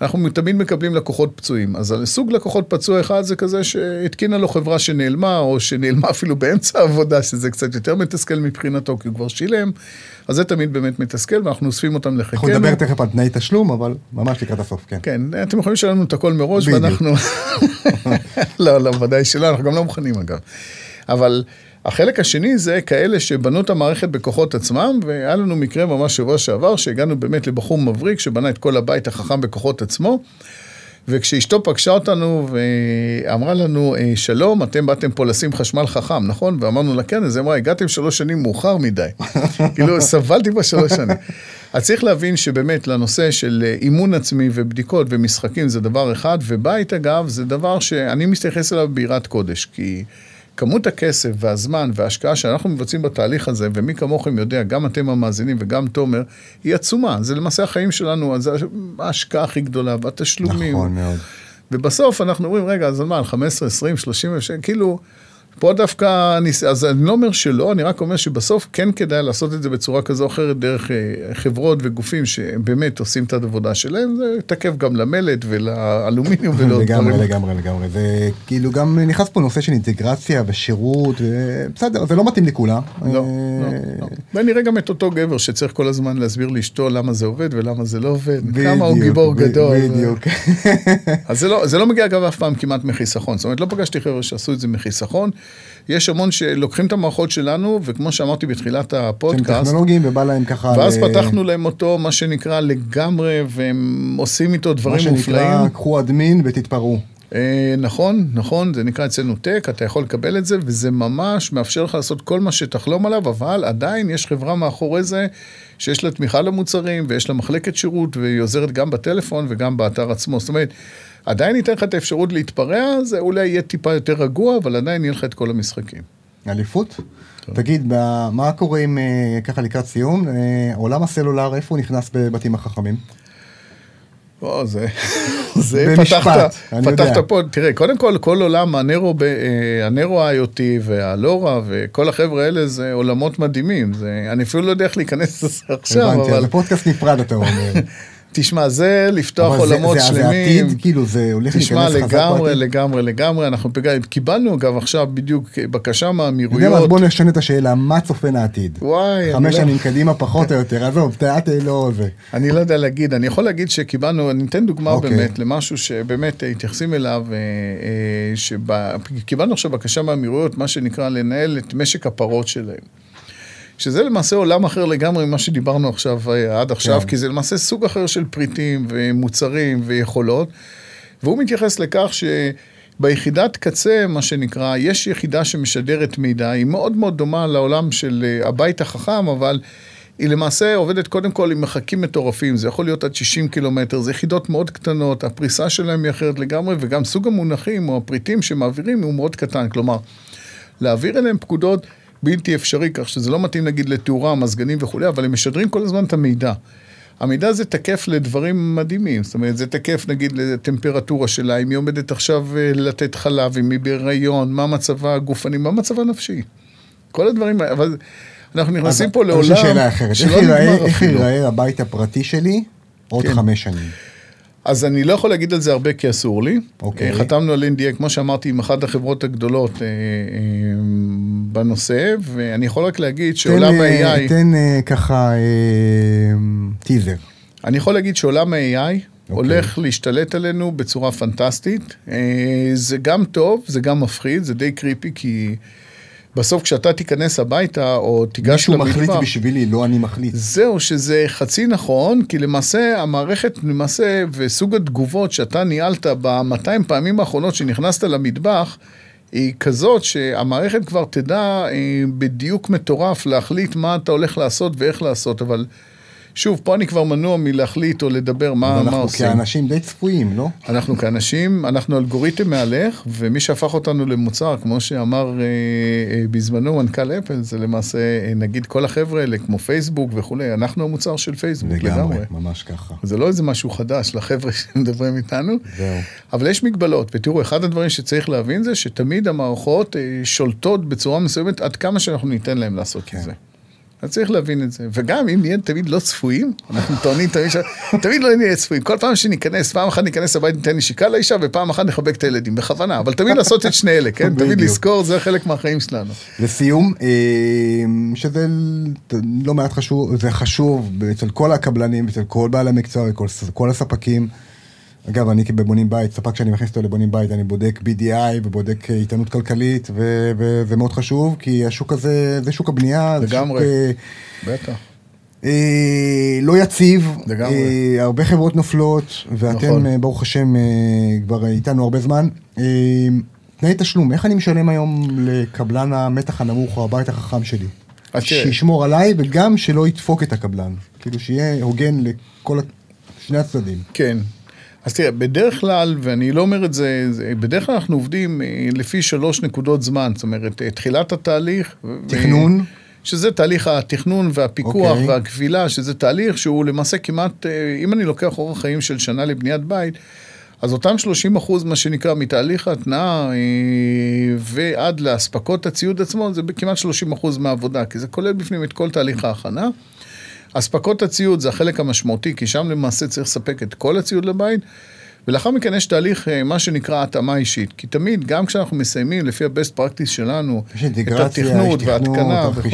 B: אנחנו תמיד מקבלים לקוחות פצועים. אז סוג לקוחות פצוע אחד זה כזה שהתקינה לו חברה שנעלמה, או שנעלמה אפילו באמצע העבודה, שזה קצת יותר מתסכל מבחינתו, כי הוא כבר שילם. אז זה תמיד באמת מתסכל, ואנחנו אוספים אותם לחיקנו.
A: אנחנו נדבר תכף על תנאי תשלום, אבל ממש לקראת הסוף, כן.
B: כן, אתם יכולים לשלם לנו את הכל מראש, ואנחנו... לא, לא, ודאי שלא, אנחנו גם לא מוכנים אגב. אבל... החלק השני זה כאלה שבנו את המערכת בכוחות עצמם, והיה לנו מקרה ממש שבוע שעבר, שהגענו באמת לבחור מבריק שבנה את כל הבית החכם בכוחות עצמו, וכשאשתו פגשה אותנו ואמרה לנו, אה, שלום, אתם באתם פה לשים חשמל חכם, נכון? ואמרנו לה, כן, אז היא אמרה, הגעתם שלוש שנים מאוחר מדי. כאילו, סבלתי כבר שלוש שנים. אז צריך להבין שבאמת לנושא של אה, אימון עצמי ובדיקות ומשחקים זה דבר אחד, ובית אגב זה דבר שאני מתייחס אליו ביראת קודש, כי... כמות הכסף והזמן וההשקעה שאנחנו מבצעים בתהליך הזה, ומי כמוכם יודע, גם אתם המאזינים וגם תומר, היא עצומה. זה למעשה החיים שלנו, זה ההשקעה הכי גדולה, והתשלומים.
A: נכון מאוד.
B: ובסוף אנחנו אומרים, רגע, אז מה, על 15, 20, 30 אלף שקל, כאילו... פה דווקא, אני, אז אני לא אומר שלא, אני רק אומר שבסוף כן כדאי לעשות את זה בצורה כזו או אחרת דרך אה, חברות וגופים שבאמת עושים את העבודה שלהם, זה תקף גם למלט ולאלומיניום ולעוד
A: דברים. לגמרי, לגמרי, לגמרי, וכאילו גם נכנס פה נושא של אינטגרציה ושירות, בסדר, זה לא מתאים לכולם.
B: לא, לא, לא. ונראה גם את אותו גבר שצריך כל הזמן להסביר לאשתו למה זה עובד ולמה זה לא עובד, כמה הוא גיבור גדול.
A: בדיוק.
B: אז לא, זה לא מגיע אגב אף פעם כמעט מחיסכון, זאת אומרת לא פגשתי חבר'ה שעשו את זה מחיסכון. יש המון שלוקחים את המערכות שלנו, וכמו שאמרתי בתחילת הפודקאסט,
A: הם טכנולוגיים ובא להם ככה...
B: ואז ל... פתחנו להם אותו, מה שנקרא, לגמרי, והם עושים איתו דברים מופלאים.
A: מה שנקרא, קחו אדמין ותתפרעו.
B: אה, נכון, נכון, זה נקרא אצלנו טק, אתה יכול לקבל את זה, וזה ממש מאפשר לך לעשות כל מה שתחלום עליו, אבל עדיין יש חברה מאחורי זה, שיש לה תמיכה למוצרים, ויש לה מחלקת שירות, והיא עוזרת גם בטלפון וגם באתר עצמו. זאת אומרת, עדיין ייתן לך את האפשרות להתפרע, זה אולי יהיה טיפה יותר רגוע, אבל עדיין יהיה לך את כל המשחקים.
A: אליפות? תגיד, מה קורה עם, אה, ככה לקראת סיום, אה, עולם הסלולר, איפה הוא נכנס בבתים החכמים?
B: או, זה, זה
A: במשפט,
B: פתחת,
A: אני
B: פתחת
A: יודע.
B: פה, תראה, קודם כל, כל עולם הנרו, אה, הנרו IoT והלורה וכל החבר'ה האלה זה עולמות מדהימים, זה, אני אפילו לא יודע איך להיכנס לזה עכשיו,
A: הבנתי,
B: אבל
A: זה פודקאסט נפרד אתה אומר.
B: תשמע, זה לפתוח
A: אבל זה-
B: עולמות
A: זה- זה
B: שלמים.
A: עתיד, כאילו זה הולך
B: תשמע,
A: להיכנס חזק
B: לגמרי,
A: בעתיד.
B: לגמרי, לגמרי, אנחנו פג- קיבלנו אגב עכשיו בדיוק בקשה
A: אתה יודע מה, אז
B: מהאמירויות.
A: בוא נשנה את השאלה, מה צופן העתיד?
B: וואי,
A: חמש
B: לא-
A: שנים קדימה פחות או יותר, עזוב, תיאת לא זה.
B: אני לא יודע להגיד, אני יכול להגיד שקיבלנו, אני אתן דוגמה
A: אוקיי.
B: באמת למשהו שבאמת אה, מתייחסים אליו, שקיבלנו עכשיו בקשה מהאמירויות, מה שנקרא לנהל את משק הפרות שלהם. שזה למעשה עולם אחר לגמרי ממה שדיברנו עכשיו, אה, עד עכשיו,
A: כן.
B: כי זה למעשה סוג אחר של פריטים ומוצרים ויכולות, והוא מתייחס לכך שביחידת קצה, מה שנקרא, יש יחידה שמשדרת מידע, היא מאוד מאוד דומה לעולם של אה, הבית החכם, אבל היא למעשה עובדת קודם כל עם מרחקים מטורפים, זה יכול להיות עד 60 קילומטר, זה יחידות מאוד קטנות, הפריסה שלהם היא אחרת לגמרי, וגם סוג המונחים או הפריטים שמעבירים הוא מאוד קטן, כלומר, להעביר אליהם פקודות בלתי אפשרי, כך שזה לא מתאים נגיד לתאורה, מזגנים וכולי, אבל הם משדרים כל הזמן את המידע. המידע הזה תקף לדברים מדהימים, זאת אומרת, זה תקף נגיד לטמפרטורה שלה, אם היא עומדת עכשיו אה, לתת חלב, אם היא בהיריון, מה מצבה הגופני, מה מצבה הנפשי. כל הדברים האלה, אבל אנחנו נכנסים
A: אז
B: פה לעולם
A: שאלה אחרת, איך
B: שלא נגמר
A: איך
B: אפילו.
A: ייראה הבית הפרטי שלי עוד
B: כן.
A: חמש שנים?
B: אז אני לא יכול להגיד על זה הרבה כי אסור לי.
A: אוקיי.
B: אה, חתמנו על NDA, כמו שאמרתי, עם אחת החברות הגדולות אה, אה, בנושא, ואני יכול רק להגיד שעולם
A: אה,
B: ה-AI,
A: תן אה, ככה אה, טיזר.
B: אני יכול להגיד שעולם ה-AI
A: אוקיי.
B: הולך להשתלט עלינו בצורה פנטסטית. זה גם טוב, זה גם מפחיד, זה די קריפי, כי בסוף כשאתה תיכנס הביתה או תיגש
A: מישהו
B: למטבח...
A: מחליט בשבילי, לא אני מחליט.
B: זהו, שזה חצי נכון, כי למעשה המערכת, למעשה, וסוג התגובות שאתה ניהלת ב-200 פעמים האחרונות שנכנסת למטבח, היא כזאת שהמערכת כבר תדע אה, בדיוק מטורף להחליט מה אתה הולך לעשות ואיך לעשות, אבל שוב, פה אני כבר מנוע מלהחליט או לדבר מה, מה
A: אנחנו
B: עושים.
A: כאנשים די צפויים, לא?
B: אנחנו כאנשים, אנחנו אלגוריתם מהלך, ומי שהפך אותנו למוצר, כמו שאמר אה, אה, בזמנו מנכ"ל אפל, זה למעשה, אה, נגיד כל החבר'ה האלה, כמו פייסבוק וכולי, אנחנו המוצר של פייסבוק לגמרי.
A: לגמרי, ממש ככה.
B: זה לא איזה משהו חדש לחבר'ה שמדברים איתנו,
A: זהו.
B: אבל יש מגבלות, ותראו, אחד הדברים שצריך להבין זה שתמיד המערכות אה, שולטות בצורה מסוימת עד כמה שאנחנו ניתן להם לעשות
A: כן.
B: את זה. אז צריך להבין את זה. וגם אם נהיה תמיד לא צפויים, אנחנו טוענים תמיד, ש... תמיד לא נהיה צפויים. כל פעם שניכנס, פעם אחת ניכנס לבית ניתן נשיקה לאישה, ופעם אחת נחבק את הילדים, בכוונה. אבל תמיד לעשות את שני אלה, כן? תמיד. לזכור, זה חלק מהחיים שלנו.
A: לסיום, אה, שזה לא מעט חשוב, זה חשוב אצל כל הקבלנים, אצל כל בעלי המקצוע, כל הספקים. אגב, אני כבבונים בית, ספק שאני מכניס אותו לבונים בית, אני בודק BDI ובודק אה, איתנות כלכלית, וזה מאוד חשוב, כי השוק הזה, זה שוק הבנייה,
B: לגמרי.
A: אה,
B: בטח.
A: אה, לא יציב,
B: לגמרי.
A: אה, הרבה חברות נופלות, ואתם,
B: נכון.
A: אה, ברוך השם, אה, כבר איתנו הרבה זמן. אה, תנאי תשלום, איך אני משלם היום לקבלן המתח הנמוך או הבית החכם שלי? שישמור עליי וגם שלא ידפוק את הקבלן. כאילו שיהיה הוגן לכל שני הצדדים.
B: כן. אז תראה, בדרך כלל, ואני לא אומר את זה, זה בדרך כלל אנחנו עובדים אה, לפי שלוש נקודות זמן, זאת אומרת, אה, תחילת התהליך.
A: תכנון.
B: שזה תהליך התכנון והפיקוח
A: אוקיי.
B: okay. והגבילה, שזה תהליך שהוא למעשה כמעט, אה, אם אני לוקח אורח חיים של שנה לבניית בית, אז אותם 30 אחוז, מה שנקרא, מתהליך ההתנעה ועד לאספקות הציוד עצמו, זה כמעט 30 אחוז מהעבודה, כי זה כולל בפנים את כל תהליך ההכנה. אספקות הציוד זה החלק המשמעותי, כי שם למעשה צריך לספק את כל הציוד לבית, ולאחר מכן יש תהליך, אה, מה שנקרא התאמה אישית. כי תמיד, גם כשאנחנו מסיימים, לפי ה-best practice שלנו, את התכנות וההתקנה וכו'.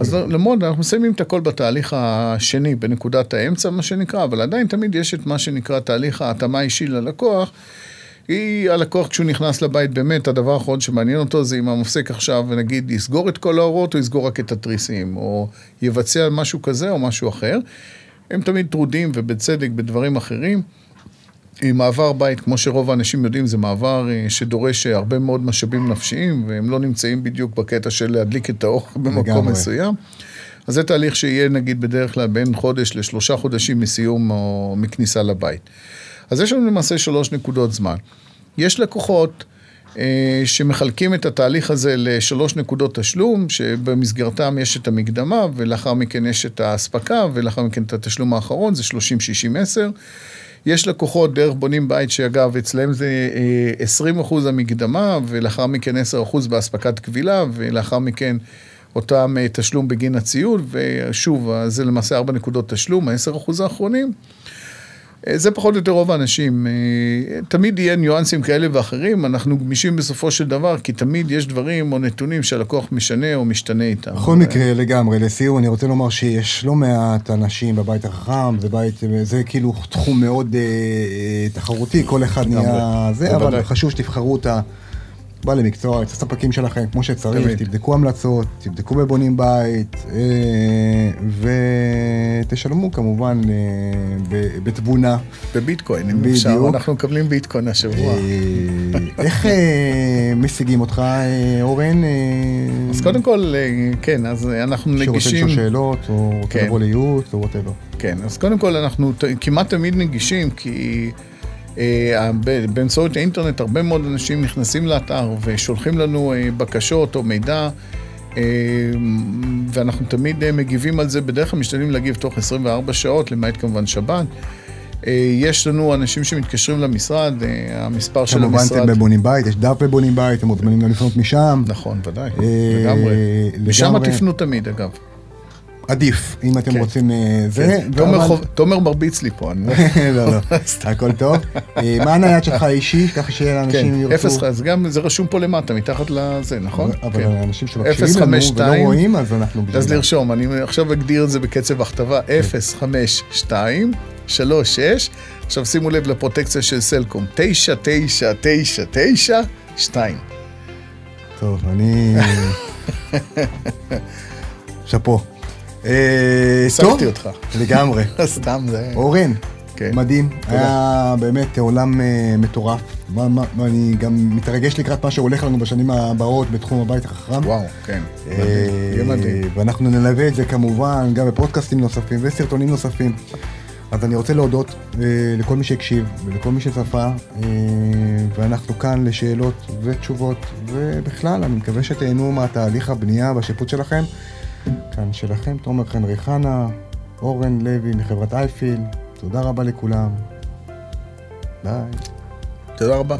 B: אז. למוד, אנחנו מסיימים את הכל בתהליך השני, בנקודת האמצע, מה שנקרא, אבל עדיין תמיד יש את מה שנקרא תהליך ההתאמה האישי ללקוח. היא, הלקוח כשהוא נכנס לבית, באמת, הדבר האחרון שמעניין אותו זה אם המפסק עכשיו, נגיד, יסגור את כל האורות או יסגור רק את התריסים, או יבצע משהו כזה או משהו אחר. הם תמיד טרודים, ובצדק, בדברים אחרים. מעבר בית, כמו שרוב האנשים יודעים, זה מעבר אה, שדורש אה, הרבה מאוד משאבים נפשיים, והם לא נמצאים בדיוק בקטע של להדליק את האור במקום
A: לגמרי.
B: מסוים. אז זה תהליך שיהיה נגיד בדרך כלל בין חודש לשלושה חודשים מסיום או מכניסה לבית. אז יש לנו למעשה שלוש נקודות זמן. יש לקוחות אה, שמחלקים את התהליך הזה לשלוש נקודות תשלום, שבמסגרתם יש את המקדמה, ולאחר מכן יש את האספקה, ולאחר מכן את התשלום האחרון, זה 30-60-10. יש לקוחות דרך בונים בית, שאגב, אצלם זה 20 אה, אחוז המקדמה, ולאחר מכן 10 אחוז באספקת קבילה, ולאחר מכן אותם אה, תשלום בגין הציוד, ושוב, זה למעשה 4 נקודות תשלום, ה-10 אחוז האחרונים. אה, זה פחות או יותר רוב האנשים. אה, תמיד יהיה ניואנסים כאלה ואחרים, אנחנו גמישים בסופו של דבר, כי תמיד יש דברים או נתונים שהלקוח משנה או משתנה איתם.
A: בכל מקרה, לגמרי. לסיום, אני רוצה לומר שיש לא מעט אנשים בבית החכם, זה בית, זה כאילו תחום מאוד אה, תחרותי, כל אחד נהיה זה, אבל חשוב שתבחרו את ה... בעלי מקצוע, את הספקים שלכם כמו שצריך, תמיד. תבדקו המלצות, תבדקו בבונים בית, אה, ותשלמו כמובן אה, בתבונה.
B: בביטקוין, אם אפשר, אנחנו מקבלים ביטקוין השבוע.
A: אה, איך משיגים אותך, אורן?
B: אז קודם כל, כן, אז אנחנו נגישים... שרוצה
A: לשאול שאלות, או רוצה כן. לבוא לייעוץ, או whatever.
B: כן, אז קודם כל אנחנו כמעט תמיד נגישים, כי... אה, באמצעות האינטרנט הרבה מאוד אנשים נכנסים לאתר ושולחים לנו אה, בקשות או מידע, אה, ואנחנו תמיד מגיבים על זה, בדרך כלל משתדלים להגיב תוך 24 שעות, למעט כמובן שבת. יש לנו אנשים שמתקשרים למשרד, המספר של המשרד...
A: כמובן אתם בבונים בית, יש דף בבונים בית, אתם מוזמנים גם לפנות משם.
B: נכון, ודאי, לגמרי. משם תפנו תמיד, אגב.
A: עדיף, אם אתם כן. רוצים אה, זה.
B: כן. תומר מרביץ לי פה.
A: לא, לא, הכל טוב. אה, מה הנייד שלך האישי, ככה שאנשים
B: ירצו... כן, אפס, אז גם זה רשום פה למטה, מתחת לזה, נכון?
A: אבל. אנשים שמקשיבים לנו ולא רואים, אז אנחנו...
B: אז לרשום, אני עכשיו אגדיר את זה בקצב הכתבה, 052 36, עכשיו שימו לב לפרוטקציה של סלקום, 9999
A: טוב, אני... שאפו.
B: הוספתי אותך.
A: לגמרי.
B: סתם זה...
A: אורן, כן. מדהים, היה באמת עולם אה, מטורף. אני גם מתרגש לקראת מה שהולך לנו בשנים הבאות בתחום הבית החכם.
B: וואו, כן, אה.
A: ואנחנו נלווה את זה כמובן גם בפודקאסטים נוספים וסרטונים נוספים. אז אני רוצה להודות אה, לכל מי שהקשיב ולכל מי שצפה, ואנחנו כאן לשאלות ותשובות, ובכלל, אני מקווה שתהנו מהתהליך הבנייה והשיפוט שלכם. כאן שלכם, תומר חנרי חנה, אורן לוי מחברת אייפיל, תודה רבה לכולם. ביי.
B: תודה רבה.